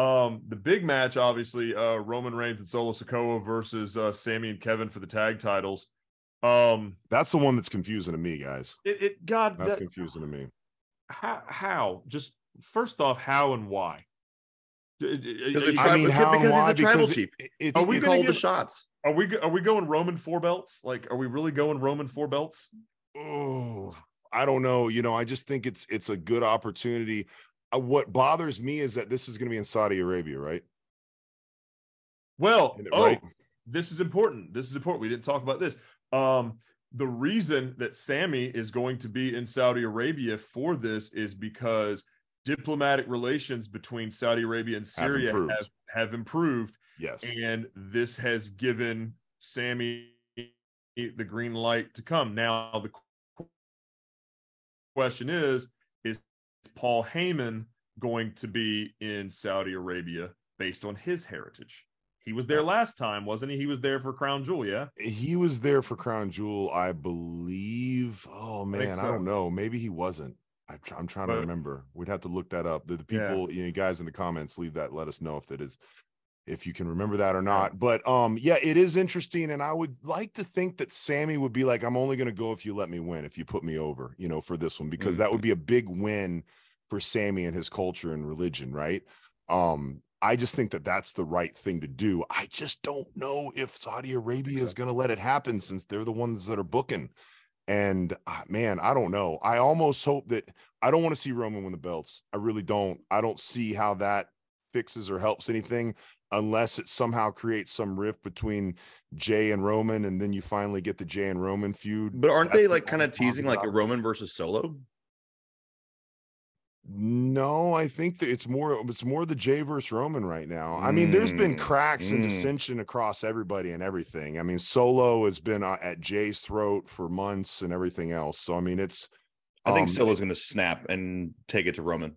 Um, the big match, obviously, uh, Roman Reigns and Solo Sikoa versus uh, Sammy and Kevin for the tag titles. Um, That's the one that's confusing to me, guys. it, it God, That's that, confusing to me. how, how? Just first off, how and why? D- d- Because, the are- I tri- mean, because how and he's the tribal chief. it- Are we called the shots. Are we are we going Roman four belts? Like, are we really going Roman four belts? oh i don't know you know i just think it's it's a good opportunity uh, what bothers me is that this is going to be in saudi arabia right Well, it oh, right? this is important. This is important. We didn't talk about this. Um, the reason that Sammy is going to be in Saudi Arabia for this is because diplomatic relations between Saudi Arabia and Syria have improved. have, improved, yes and this has given Sammy the green light to come. Now the question is: Is Paul Heyman going to be in Saudi Arabia based on his heritage? He was there last time, wasn't he? He was there for Crown Jewel, yeah. he was there for crown jewel i believe oh man i, so. don't know maybe he wasn't I'm, tr- I'm trying to remember. We'd have to look that up. The, the Yeah. people you know, guys in the comments leave that let us know if that is if you can remember that or not. But um yeah it is interesting and i would like to think that sammy would be like i'm only going to go if you let me win if you put me over you know for this one because that would be a big win for sammy and his culture and religion right? Um i just think that that's the right thing to do. I just don't know if saudi arabia is going to let it happen since they're the ones that are booking and ah, man i don't know i almost hope that i don't want to see roman win the belts i really don't i don't see how that fixes or helps anything unless it somehow creates some rift between Jay and Roman, and then you finally get the Jay and Roman feud. But aren't That's they the like kind of teasing like a. Roman versus Solo? No, I think that it's more it's more the Jay versus Roman right now. I mean, there's been Mm, cracks and mm. dissension across everybody and everything. I mean, Solo has been uh, at Jay's throat for months and everything else. So I mean, it's I think um, Solo's going to snap and take it to Roman.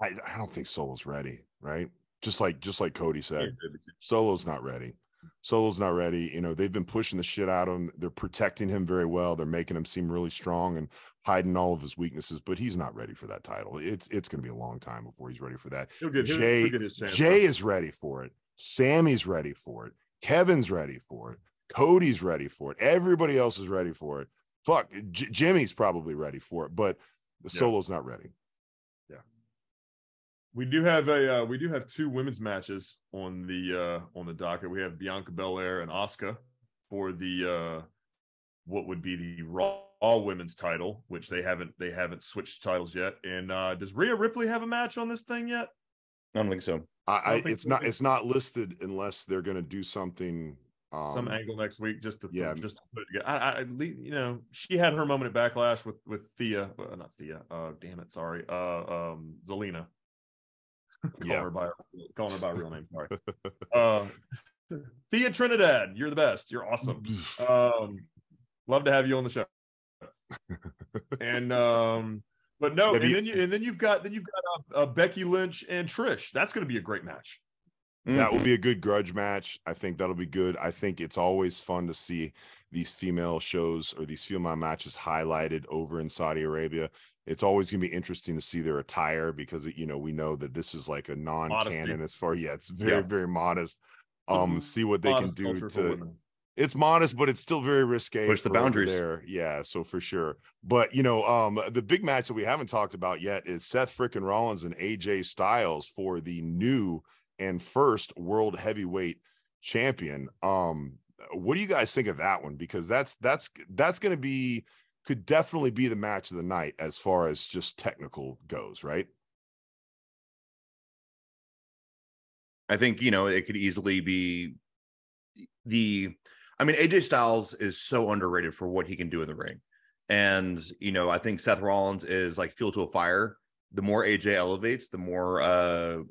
I, I don't think Solo's ready, right? Just like just like Cody said, Solo's not ready. Solo's not ready. You know, they've been pushing the shit out of him. They're protecting him very well. They're making him seem really strong and hiding all of his weaknesses, but he's not ready for that title. It's it's going to be a long time before he's ready for that. Get, Jay he'll get his chance. Jay is ready for it. Sammy's ready for it. Kevin's ready for it. Cody's ready for it. Everybody else is ready for it. Fuck, J- Jimmy's probably ready for it, but Yeah. Solo's not ready. We do have a uh, we do have two women's matches on the uh on the docket. We have Bianca Belair and Asuka for the uh what would be the Raw women's title, which they haven't they haven't switched titles yet. And uh does Rhea Ripley have a match on this thing yet? I don't think so. I, I I think it's so not it's not listed unless they're going to do something. Um, Some angle next week just to yeah. just to put it together. I, I at least, you know she had her moment at Backlash with with Thea, uh, not Thea. Uh, damn it, sorry. Uh, um, Zelina. Calling Yeah. her by calling her by her real name. Sorry. uh, [LAUGHS] Thea Trinidad, you're the best. You're awesome. [LAUGHS] Um, love to have you on the show. and um, but no, Have and you- then you and then you've got then you've got uh, uh, Becky Lynch and Trish. That's going to be a great match. That Mm. will be a good grudge match. I think that'll be good. I think it's always fun to see these female shows or these female matches highlighted over in Saudi Arabia. It's always going to be interesting to see their attire because you know we know that this is like a non-canon Modesty. as far yeah, it's very Yeah. very modest. Um, see what they can do to it's modest, but it's still very risque. Push the for boundaries. there. Yeah, so for sure. But you know, um, the big match that we haven't talked about yet is Seth frickin' Rollins and AJ Styles for the new and first world heavyweight champion. Um, what do you guys think of that one? Because that's that's that's gonna be could definitely be the match of the night as far as just technical goes, right? I think you know it could easily be the. I mean, AJ Styles is so underrated for what he can do in the ring, and you know, I think Seth Rollins is like fuel to a fire. The more AJ elevates, the more uh,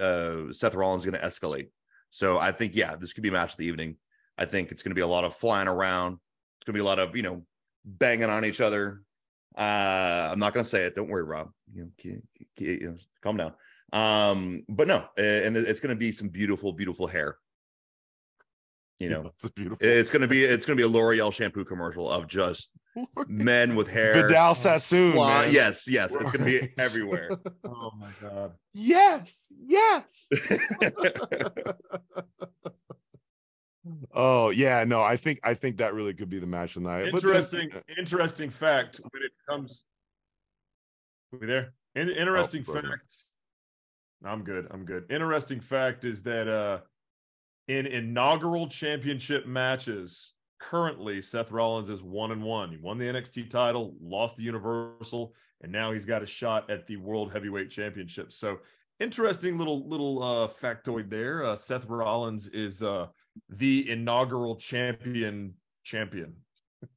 uh, Seth Rollins is going to escalate. So I think, yeah, this could be match of the evening. I think it's going to be a lot of flying around. It's going to be a lot of you know banging on each other. Uh, I'm not going to say it. Don't worry, Rob. You know, ke- ke- you know, calm down. Um, but no, uh, and it's going to be some beautiful, beautiful hair. You know, That's a beautiful. it's gonna be it's gonna be a L'Oreal shampoo commercial of just men with hair. Vidal Sassoon. Blonde- man. Yes, yes, it's gonna be everywhere. [LAUGHS] Oh my god. Yes, yes. [LAUGHS] [LAUGHS] oh yeah, no, I think I think that really could be the match of the night. But then- Interesting, interesting fact when it comes. We there? In, interesting brother. fact. I'm good. I'm good. Interesting fact is that uh in inaugural championship matches, currently Seth Rollins is one and one. He won the NXT title, lost the Universal, and now he's got a shot at the World Heavyweight Championship. So interesting little little uh factoid there. Uh Seth Rollins is uh the inaugural champion champion.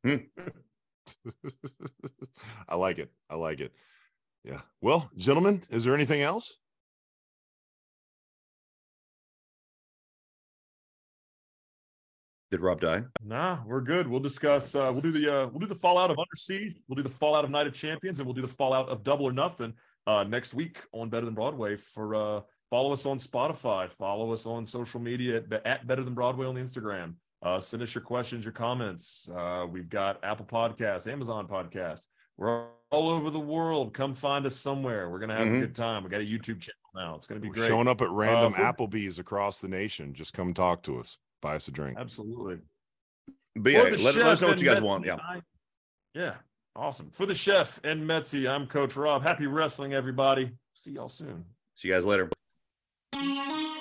[LAUGHS] I like it. I like it. Yeah. Well, gentlemen, is there anything else? Did Rob die? Nah, we're good. We'll discuss. Uh, we'll do the uh, we'll do the fallout of Under Siege. We'll do the fallout of Night of Champions, and we'll do the fallout of Double or Nothing uh, next week on Better Than Broadway. For uh, follow us on Spotify, follow us on social media at, at Better Than Broadway on the Instagram. Uh, send us your questions, your comments. Uh, we've got Apple Podcasts, Amazon Podcasts. We're all over the world. Come find us somewhere. We're gonna have Mhm. a good time. We got a YouTube channel now. It's gonna be We're great. showing up at random for- Applebee's across the nation. Just come talk to us. Buy us a drink. Absolutely. But yeah, let, let us know what you guys Metzi, want. Yeah. I- yeah. Awesome. For the chef and Metzi, I'm Coach Rob. Happy wrestling, everybody. See y'all soon. See you guys later. Música